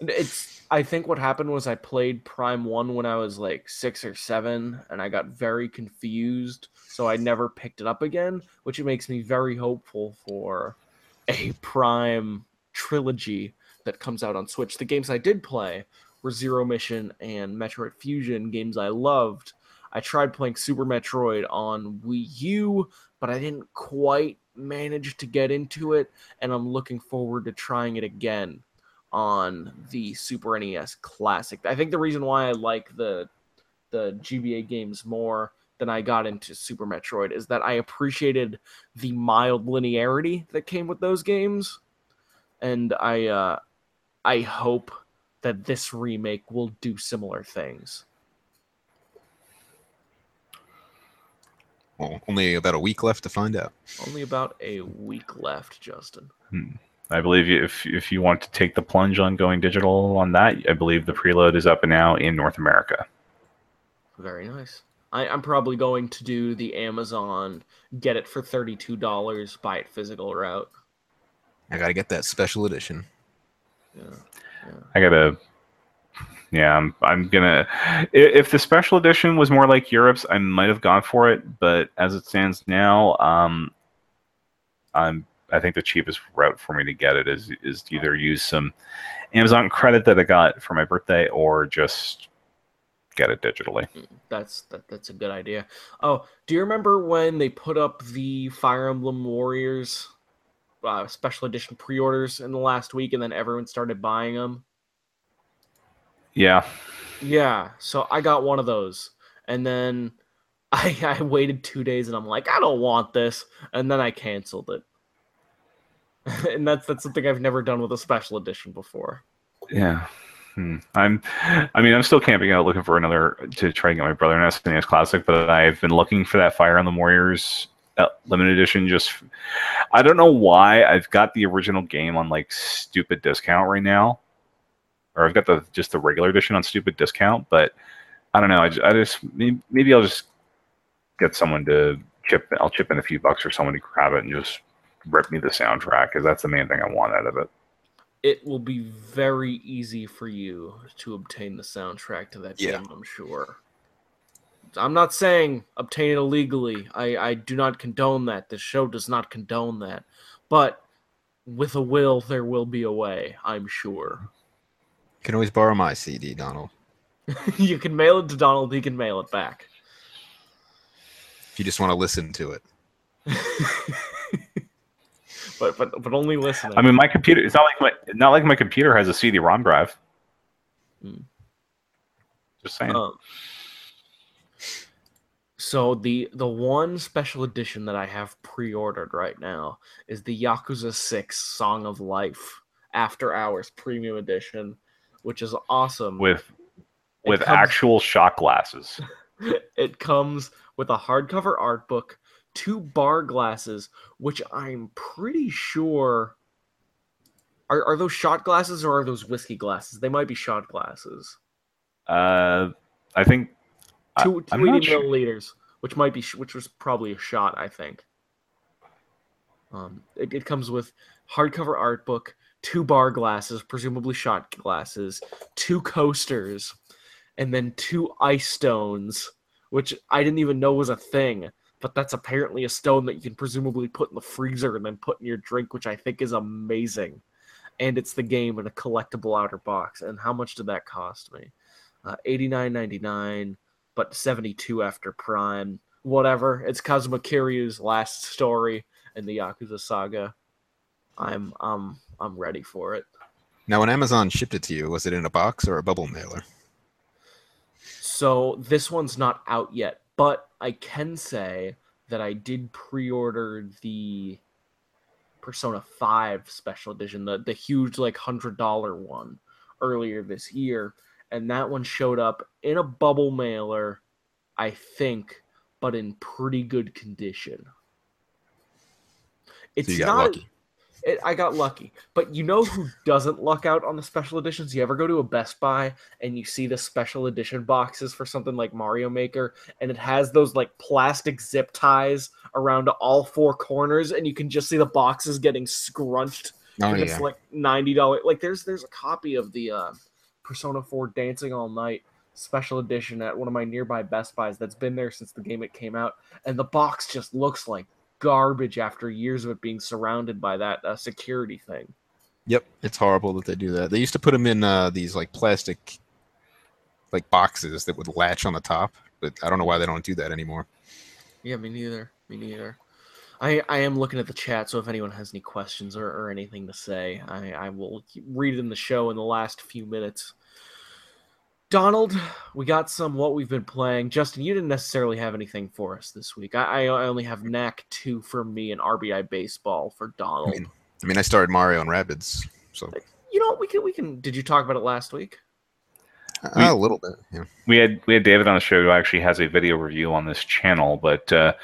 It's I think what happened was I played Prime 1 when I was like 6 or 7 and I got very confused, so I never picked it up again, which makes me very hopeful for a Prime trilogy that comes out on Switch. The games I did play were Zero Mission and Metroid Fusion, games I loved. I tried playing Super Metroid on Wii U, but I didn't quite manage to get into it, and I'm looking forward to trying it again on the Super NES Classic. I think the reason why I like the the GBA games more than I got into Super Metroid is that I appreciated the mild linearity that came with those games, and I uh, I hope that this remake will do similar things. Well, only about a week left to find out. Only about a week left, Justin. Hmm. I believe if if you want to take the plunge on going digital on that, I believe the preload is up and now in North America. Very nice. I, I'm probably going to do the Amazon get it for thirty two dollars, buy it physical route. I gotta get that special edition. Yeah. yeah. I gotta. Yeah, I'm. I'm gonna. If the special edition was more like Europe's, I might have gone for it. But as it stands now, um, I'm. I think the cheapest route for me to get it is is either use some Amazon credit that I got for my birthday, or just get it digitally. That's that, that's a good idea. Oh, do you remember when they put up the Fire Emblem Warriors uh, special edition pre-orders in the last week, and then everyone started buying them? Yeah. Yeah. So I got one of those, and then I I waited two days, and I'm like, I don't want this, and then I canceled it. and that's that's something I've never done with a special edition before. Yeah. Hmm. I'm, I mean, I'm still camping out looking for another to try and get my brother an SNES Classic, but I've been looking for that Fire Emblem Warriors uh, limited edition. Just, I don't know why I've got the original game on like stupid discount right now, or I've got the just the regular edition on stupid discount. But I don't know. I, I just maybe, I'll just get someone to chip. I'll chip in a few bucks or someone to grab it and just rip me the soundtrack because that's the main thing I want out of it it will be very easy for you to obtain the soundtrack to that Yeah. game, I'm sure. I'm not saying obtain it illegally. I, I do not condone that. This show does not condone that. But with a will, there will be a way, I'm sure. You can always borrow my CD, Donald. you can mail it to Donald, he can mail it back. If you just want to listen to it. but but but only listening. I mean, my computer. It's not like my not like my computer has a CD-ROM drive. Hmm. Just saying. Um, so the the one special edition that I have pre-ordered right now is the Yakuza 6 Song of Life After Hours Premium Edition, which is awesome. with with comes- actual shot glasses. it comes with a hardcover art book, two bar glasses, which I'm pretty sure are are those shot glasses or are those whiskey glasses? They might be shot glasses. Uh, I think I- Two not sure. milliliters, which might be which was probably a shot, I think. Um, it, it comes with hardcover art book, two bar glasses, presumably shot glasses, two coasters, and then two ice stones, which I didn't even know was a thing. But that's apparently a stone that you can presumably put in the freezer and then put in your drink, which I think is amazing. And it's the game in a collectible outer box. And how much did that cost me? Uh, Eighty nine ninety nine, but seventy two after Prime. Whatever. It's Kazuma Kiryu's last story in the Yakuza saga. I'm um I'm ready for it. Now, when Amazon shipped it to you, was it in a box or a bubble mailer? So this one's not out yet, but I can say that I did pre-order the Persona 5 special edition, the the huge like $100 one earlier this year, and that one showed up in a bubble mailer, I think, but in pretty good condition. It's So not lucky. It, I got lucky. But you know who doesn't luck out on the special editions? You ever go to a Best Buy and you see the special edition boxes for something like Mario Maker and it has those like plastic zip ties around all four corners and you can just see the boxes getting scrunched Oh and yeah. it's like $90 like there's there's a copy of the uh Persona 4 Dancing All Night special edition at one of my nearby Best Buys that's been there since the game it came out and the box just looks like garbage after years of it being surrounded by that uh, security thing. Yep, it's horrible that they do that. They used to put them in uh, these like plastic, like boxes that would latch on the top. but I don't know why they don't do that anymore. Yeah, me neither. Me neither. I, I am looking at the chat, so if anyone has any questions or, or anything to say, I, I will read it in the show in the last few minutes. Donald, we got some what we've been playing. Justin, you didn't necessarily have anything for us this week. I, I only have Knack 2 for me and RBI Baseball for Donald. I mean, I mean, I started Mario and Rabbids, so you know, we can we can. Did you talk about it last week? We- a little bit. Yeah. We had we had David on the show who actually has a video review on this channel. But uh,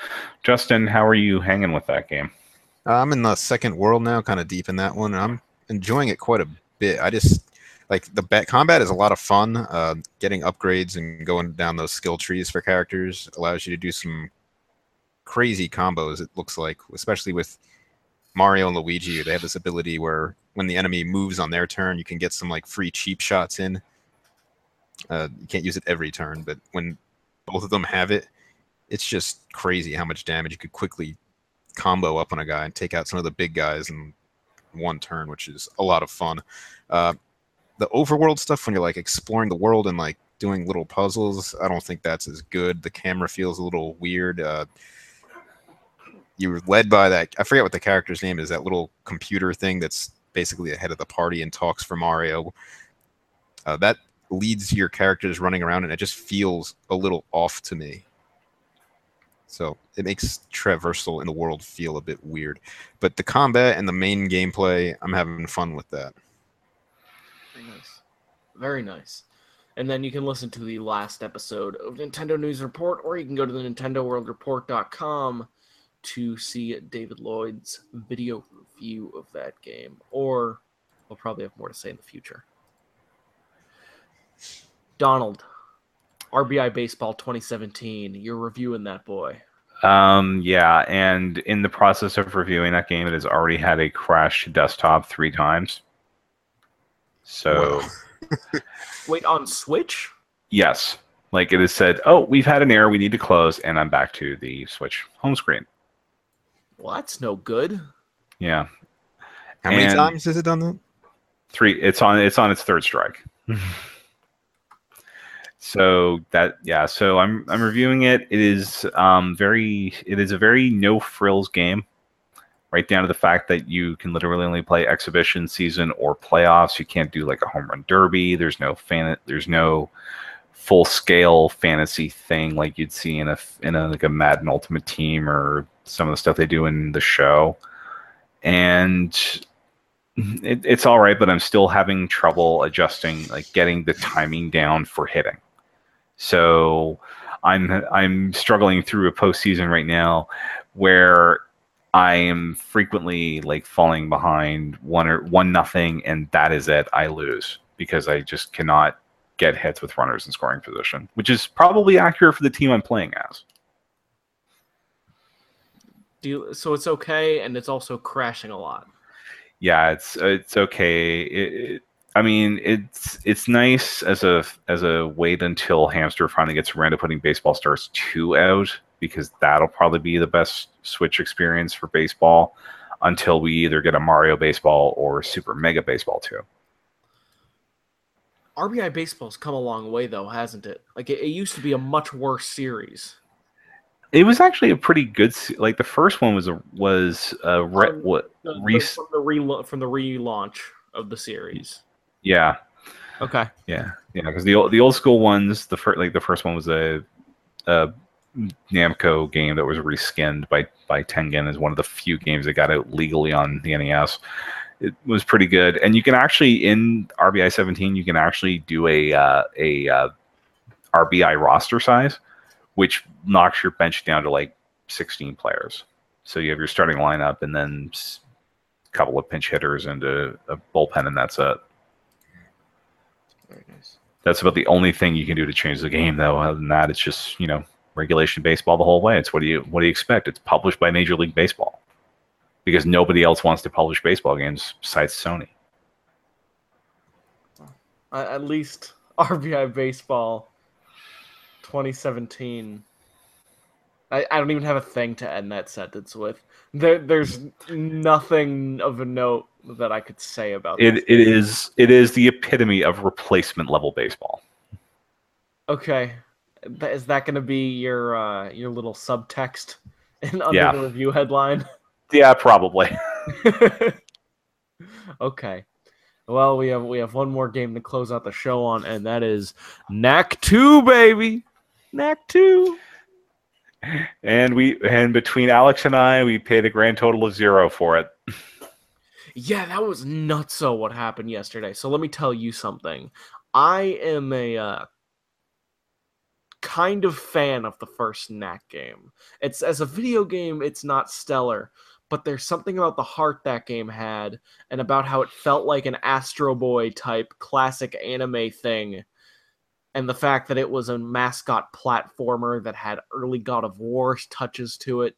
Justin, how are you hanging with that game? Uh, I'm in the second world now, kind of deep in that one. I'm enjoying it quite a bit. I just like the bat combat is a lot of fun. Uh, getting upgrades and going down those skill trees for characters allows you to do some crazy combos. It looks like, especially with Mario and Luigi, they have this ability where when the enemy moves on their turn, you can get some like free cheap shots in. Uh, you can't use it every turn, but when both of them have it, it's just crazy how much damage you could quickly combo up on a guy and take out some of the big guys in one turn, which is a lot of fun. Uh, the overworld stuff, when you're like exploring the world and like doing little puzzles, I don't think that's as good. The camera feels a little weird. Uh, you were led by that. I forget what the character's name is. That little computer thing that's basically the head of the party and talks for Mario. Uh, that leads your characters running around, and it just feels a little off to me. So it makes traversal in the world feel a bit weird. But the combat and the main gameplay, I'm having fun with that. Very nice. Very nice. And then you can listen to the last episode of Nintendo News Report, or you can go to the NintendoWorldReport.com to see David Lloyd's video review of that game. Or we'll probably have more to say in the future. Donald, RBI Baseball 2017. You're reviewing that boy. Um, yeah, and in the process of reviewing that game, it has already had a crash to desktop three times. So Wow. Wait, on Switch? yes, like it has said, oh, we've had an error, we need to close, and I'm back to the Switch home screen. Well, that's no good. Yeah, How many And- times has it done that? three. It's on. It's on its third strike. so that yeah. So I'm I'm reviewing it. It is um very. It is a very no frills game. Right down to the fact that you can literally only play exhibition season or playoffs. You can't do like a home run derby. There's no fan. There's no full scale fantasy thing like you'd see in a in a like a Madden Ultimate Team or some of the stuff they do in the show. And it, it's all right, but I'm still having trouble adjusting, like getting the timing down for hitting. So I'm I'm struggling through a postseason right now where I am frequently like falling behind one or one nothing, and that is it. I lose because I just cannot get hits with runners in scoring position, which is probably accurate for the team I'm playing as. Do you, so it's okay, and it's also crashing a lot. yeah it's it's okay it, it, i mean it's it's nice as a as a wait until hamster finally gets around to putting baseball stars 2 out because that'll probably be the best switch experience for baseball until we either get a mario baseball or super mega baseball 2 RBI baseball's come a long way though, hasn't it? Like it, it used to be a much worse series. it was actually a pretty good se- like the first one was a was a re- Um, what The- the- from the re- from the relaunch of the series. yeah Okay. Yeah, yeah, because the old the old school ones, the first like the first one was a, a Namco game that was reskinned by by Tengen is one of the few games that got out legally on the NES. It was pretty good, and you can actually in RBI 17 you can actually do a uh, a uh, RBI roster size, which knocks your bench down to like 16 players. So you have your starting lineup and then a couple of pinch hitters and a, a bullpen, and that's it. Very nice. That's about the only thing you can do to change the game, though. Other than that, it's just you know regulation baseball the whole way. It's what do you what do you expect? It's published by Major League Baseball because nobody else wants to publish baseball games besides Sony. At least RBI baseball 2017. I, I don't even have a thing to end that sentence with. There, there's nothing of a note that I could say about It it is it is the epitome of replacement level baseball. Okay. Is that going to be your uh, your little subtext in under Yeah. the review headline? Yeah, probably. okay. Well, we have we have one more game to close out the show on, and that is Knack Two, baby. Knack Two. And we and between Alex and I, we paid a grand total of zero for it. Yeah, that was nuts. nutso what happened yesterday. So let me tell you something. I am a uh, kind of fan of the first Knack game. It's as a video game, it's not stellar, but there's something about the heart that game had and about how it felt like an Astro Boy type classic anime thing. And the fact that it was a mascot platformer that had early God of War touches to it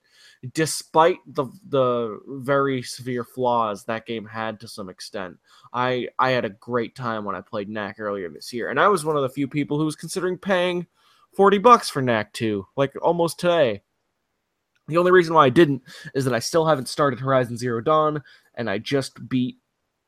despite the the very severe flaws that game had to some extent. I I had a great time when I played Knack earlier this year, and I was one of the few people who was considering paying forty bucks for Knack two, like almost today. The only reason why I didn't is that I still haven't started Horizon Zero Dawn, and I just beat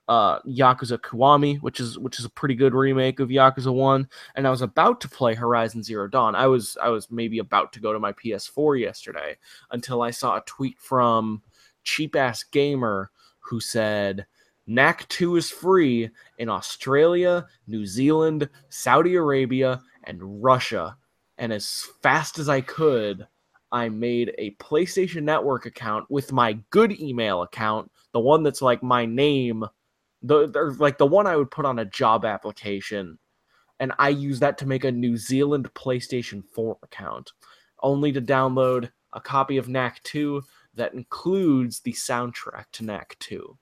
uh Yakuza Kiwami, which is which is a pretty good remake of Yakuza 1, and I was about to play Horizon Zero Dawn. I was I was maybe about to go to my PS4 yesterday until I saw a tweet from cheap ass gamer who said Knack 2 is free in Australia, New Zealand, Saudi Arabia, and Russia. And as fast as I could, I made a PlayStation Network account with my good email account, the one that's like my name, the like the one I would put on a job application, and I use that to make a New Zealand PlayStation 4 account, only to download a copy of Knack 2 that includes the soundtrack to Knack 2.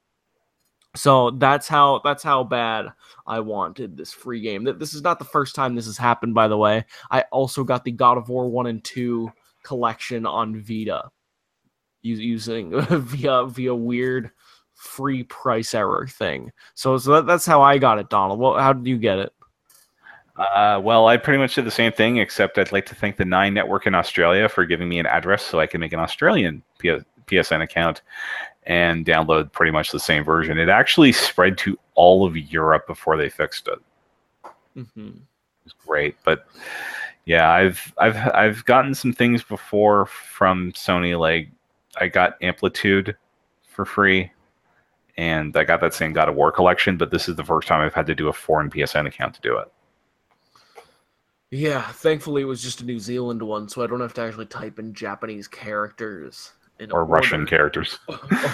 So that's how that's how bad I wanted this free game. This is not the first time this has happened, by the way. I also got the God of War 1 and 2 collection on Vita using via via weird free price error thing. So so that, that's how I got it, Donald. Well, how did you get it? Uh, well, I pretty much did the same thing, except I'd like to thank the Nine Network in Australia for giving me an address so I can make an Australian P- PSN account and download pretty much the same version. It actually spread to all of Europe before they fixed it. hmm It was great, but yeah, I've I've I've gotten some things before from Sony. Like I got Amplitude for free, and I got that same God of War collection. But this is the first time I've had to do a foreign PSN account to do it. Yeah, thankfully it was just a New Zealand one, so I don't have to actually type in Japanese characters Or Russian characters.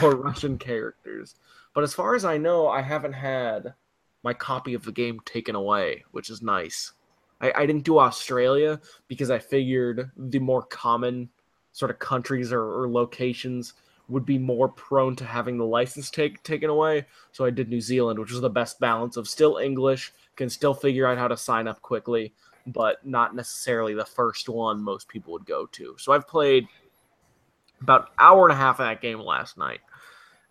or Russian characters. But as far as I know, I haven't had my copy of the game taken away, which is nice. I, I didn't do Australia because I figured the more common sort of countries or, or locations would be more prone to having the license take taken away. So I did New Zealand, which was the best balance of still English, can still figure out how to sign up quickly, but not necessarily the first one most people would go to. So I've played about hour and a half of that game last night.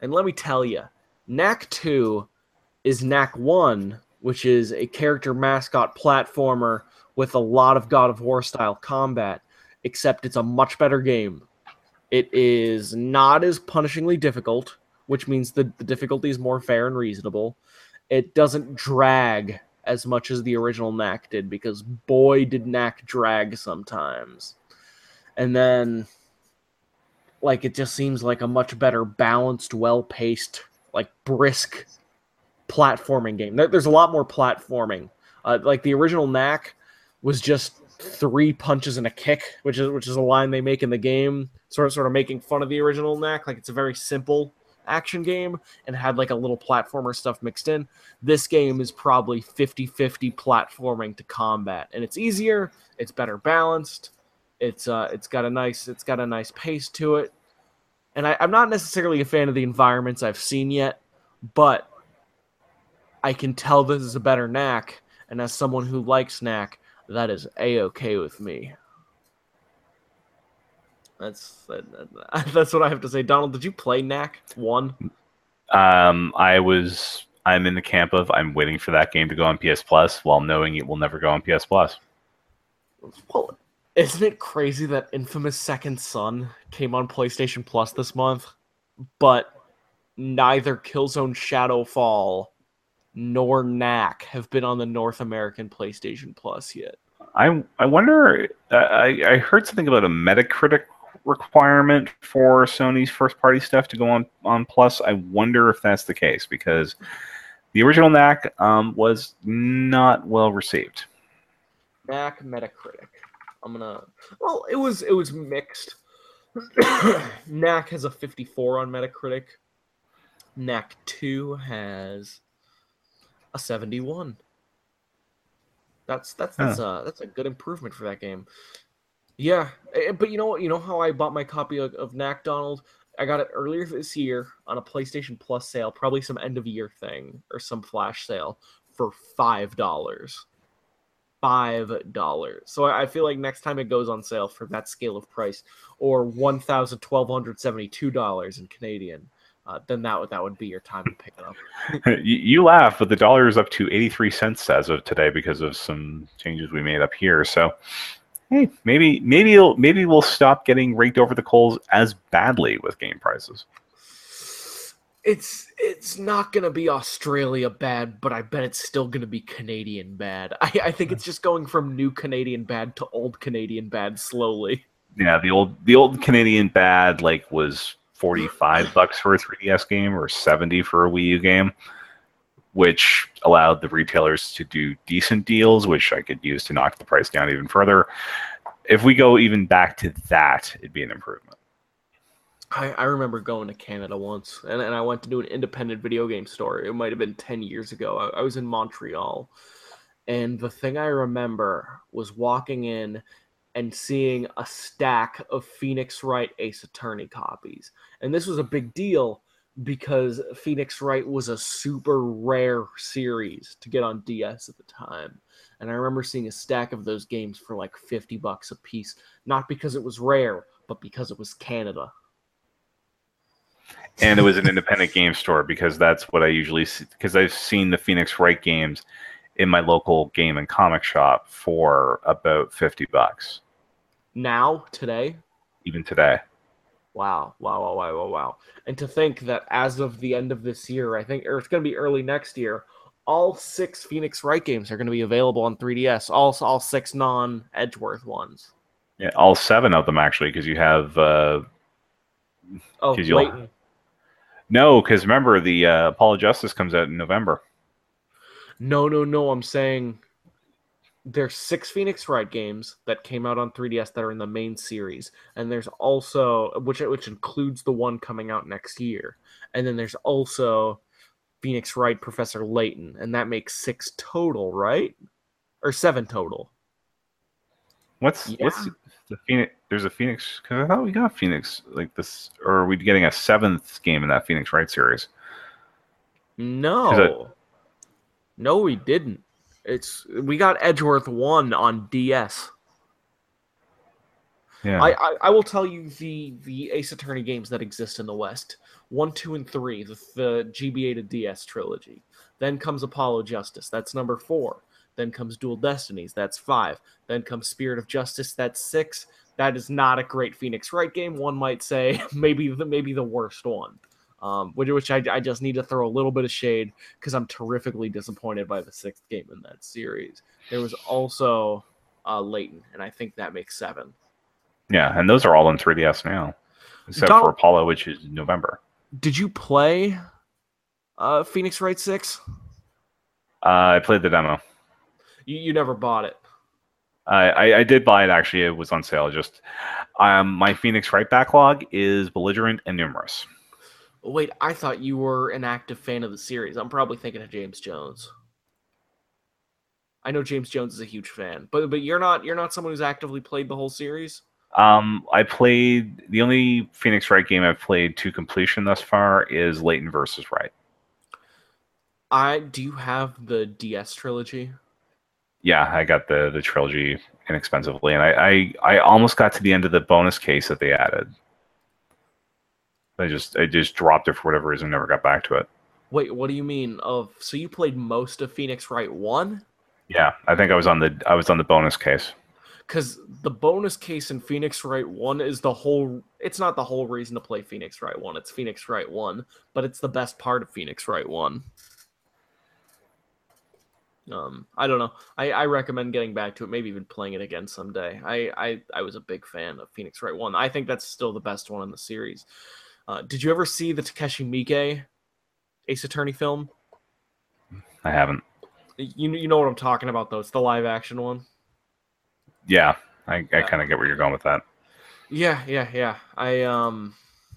And let me tell you, Knack 2 is Knack 1, which is a character mascot platformer with a lot of God of War style combat, except it's a much better game. It is not as punishingly difficult, which means the, the difficulty is more fair and reasonable. It doesn't drag as much as the original Knack did, because boy, did Knack drag sometimes. And then like it just seems like a much better balanced well-paced like brisk platforming game. There, there's a lot more platforming. Uh, like the original knack was just three punches and a kick which is which is a line they make in the game sort of sort of making fun of the original knack. Like it's a very simple action game and had like a little platformer stuff mixed in. This game is probably 50-50 platforming to combat and it's easier it's better balanced it's uh, it's got a nice it's got a nice pace to it, and I, I'm not necessarily a fan of the environments I've seen yet, but I can tell this is a better knack, and as someone who likes knack, that is a okay with me. That's that, that- that's what I have to say. Donald, did you play knack one? Um, I was I'm in the camp of I'm waiting for that game to go on PS Plus while knowing it will never go on PS Plus. Well, isn't it crazy that Infamous Second Son came on PlayStation Plus this month, but neither Killzone Shadowfall nor Knack have been on the North American PlayStation Plus yet? I I wonder. Uh, I I heard something about a Metacritic requirement for Sony's first party stuff to go on on Plus. I wonder if that's the case because the original Knack um, was not well received. Knack Metacritic. I'm gonna. Well, it was it was mixed. Knack has a 54 on Metacritic. Knack 2 has a 71. That's that's that's a that's a good improvement for that game. Yeah, eh, but you know what? You know how I bought my copy of, of Knack Donald? I got it earlier this year on a PlayStation Plus sale, probably some end of year thing or some flash sale for five dollars. Five dollars. So I feel like next time it goes on sale for that scale of price, or one thousand twelve hundred seventy-two dollars in Canadian, uh, then that would that would be your time to pick it up. you, you laugh, but the dollar is up to eighty-three cents as of today because of some changes we made up here. So hey, maybe maybe maybe we'll stop getting raked over the coals as badly with game prices. It's it's not gonna be Australia bad, but I bet it's still gonna be Canadian bad. I, I think it's just going from new Canadian bad to old Canadian bad slowly. Yeah, the old the old Canadian bad like was forty five bucks for a 3DS game or seventy for a Wii U game which allowed the retailers to do decent deals, which I could use to knock the price down even further. If we go even back to that, it'd be an improvement. I, I remember going to Canada once, and, and I went to do an independent video game store. It might have been 10 years ago. I, I was in Montreal. And the thing I remember was walking in and seeing a stack of Phoenix Wright Ace Attorney copies. And this was a big deal because Phoenix Wright was a super rare series to get on DS at the time. And I remember seeing a stack of those games for like 50 bucks a piece, not because it was rare, but because it was Canada. And it was an independent game store because that's what I usually see because I've seen the Phoenix Wright games in my local game and comic shop for about 50 bucks. Now, today? Even today. Wow, wow, wow, wow, wow, wow. And to think that as of the end of this year, I think, or it's going to be early next year, all six Phoenix Wright games are going to be available on 3DS. All, all six non Edgeworth ones. Yeah, all seven of them actually, because you have. Uh, oh, Layton. No, because remember the uh, Apollo Justice comes out in November. No, no, no. I'm saying there's six Phoenix Wright games that came out on 3DS that are in the main series, and there's also which which includes the one coming out next year, and then there's also Phoenix Wright Professor Layton, and that makes six total, right? Or seven total. What's yeah. what's the Phoenix? There's a Phoenix because I thought we got Phoenix like this, or are we getting a seventh game in that Phoenix Wright series? No, no, we didn't. It's we got Edgeworth one on DS. Yeah. I, I, I, will tell you the the Ace Attorney games that exist in the West. One, two, and three, the, the GBA to DS trilogy. Then comes Apollo Justice, that's number four. Then comes Dual Destinies, that's five. Then comes Spirit of Justice, that's six. That is not a great Phoenix Wright game. One might say maybe the maybe the worst one um, which, which I, I just need to throw a little bit of shade because I'm terrifically disappointed by the sixth game in that series. There was also uh, Layton, and I think that makes seven. Yeah, and those are all in 3DS now, except Donald, for Apollo, which is November. Did you play uh, Phoenix Wright 6? Uh, I played the demo. You, you never bought it. I, I, I, did buy it actually. It was on sale. Just um, my Phoenix Wright backlog is belligerent and numerous. Wait, I thought you were an active fan of the series. I'm probably thinking of James Jones. I know James Jones is a huge fan, but but you're not you're not someone who's actively played the whole series. Um, I played the only Phoenix Wright game I've played to completion thus far is Layton versus Wright. I do you have the DS trilogy? Yeah, I got the the trilogy inexpensively, and I, I I almost got to the end of the bonus case that they added. I just I just dropped it for whatever reason, never got back to it. Wait, what do you mean? Of so you played most of Phoenix Wright one? Yeah, I think I was on the I was on the bonus case. Because the bonus case in Phoenix Wright one is the whole. It's not the whole reason to play Phoenix Wright one. It's Phoenix Wright one, but it's the best part of Phoenix Wright one. Um, I don't know. I, I recommend getting back to it, maybe even playing it again someday. I, I, I was a big fan of Phoenix Wright 1. I think that's still the best one in the series. Uh, did you ever see the Takashi Miike Ace Attorney film? I haven't. You, you know what I'm talking about, though. It's the live action one. Yeah, I, I Yeah. kind of get where you're going with that. Yeah, yeah, yeah. I um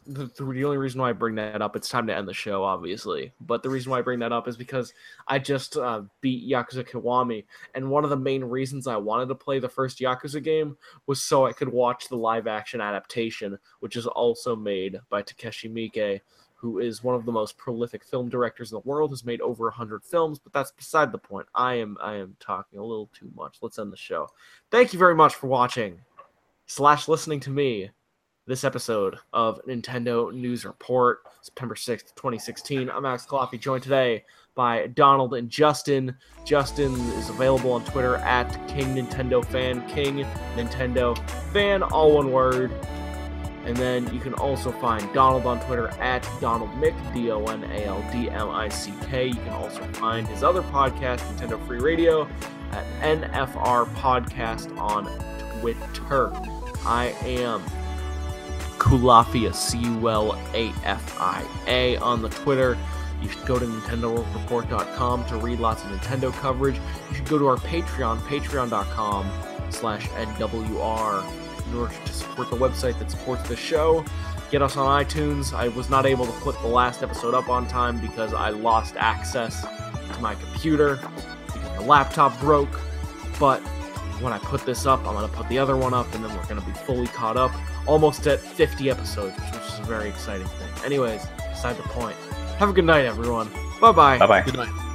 the, the only reason why I bring that up, it's time to end the show, obviously. But the reason why I bring that up is because I just uh, beat Yakuza Kiwami, and one of the main reasons I wanted to play the first Yakuza game was so I could watch the live action adaptation, which is also made by Takashi Miike, who is one of the most prolific film directors in the world, has made over hundred films. But that's beside the point. I am I am talking a little too much. Let's end the show. Thank you very much for watching slash listening to me this episode of Nintendo News Report, September 6th, 2016. I'm Alex Culafi, joined today by Donald and Justin. Justin is available on Twitter at King Nintendo Fan, King Nintendo Fan, all one word. And then you can also find Donald on Twitter at Donald Mick, D O N A L D M I C K. You can also find his other podcast, Nintendo Free Radio, at NFR Podcast on Twitter. I am Culafia, C U L A F I A, on the Twitter. You should go to NintendoReport.com to read lots of Nintendo coverage. You should go to our Patreon, patreon.com slash NWR, in order to support the website that supports the show. Get us on iTunes. I was not able to put the last episode up on time because I lost access to my computer because the laptop broke. But when I put this up, I'm going to put the other one up, and then we're going to be fully caught up, almost at 50 episodes, which is a very exciting thing. Anyways, beside the point. Have a good night, everyone. Bye bye. Bye bye. Good night.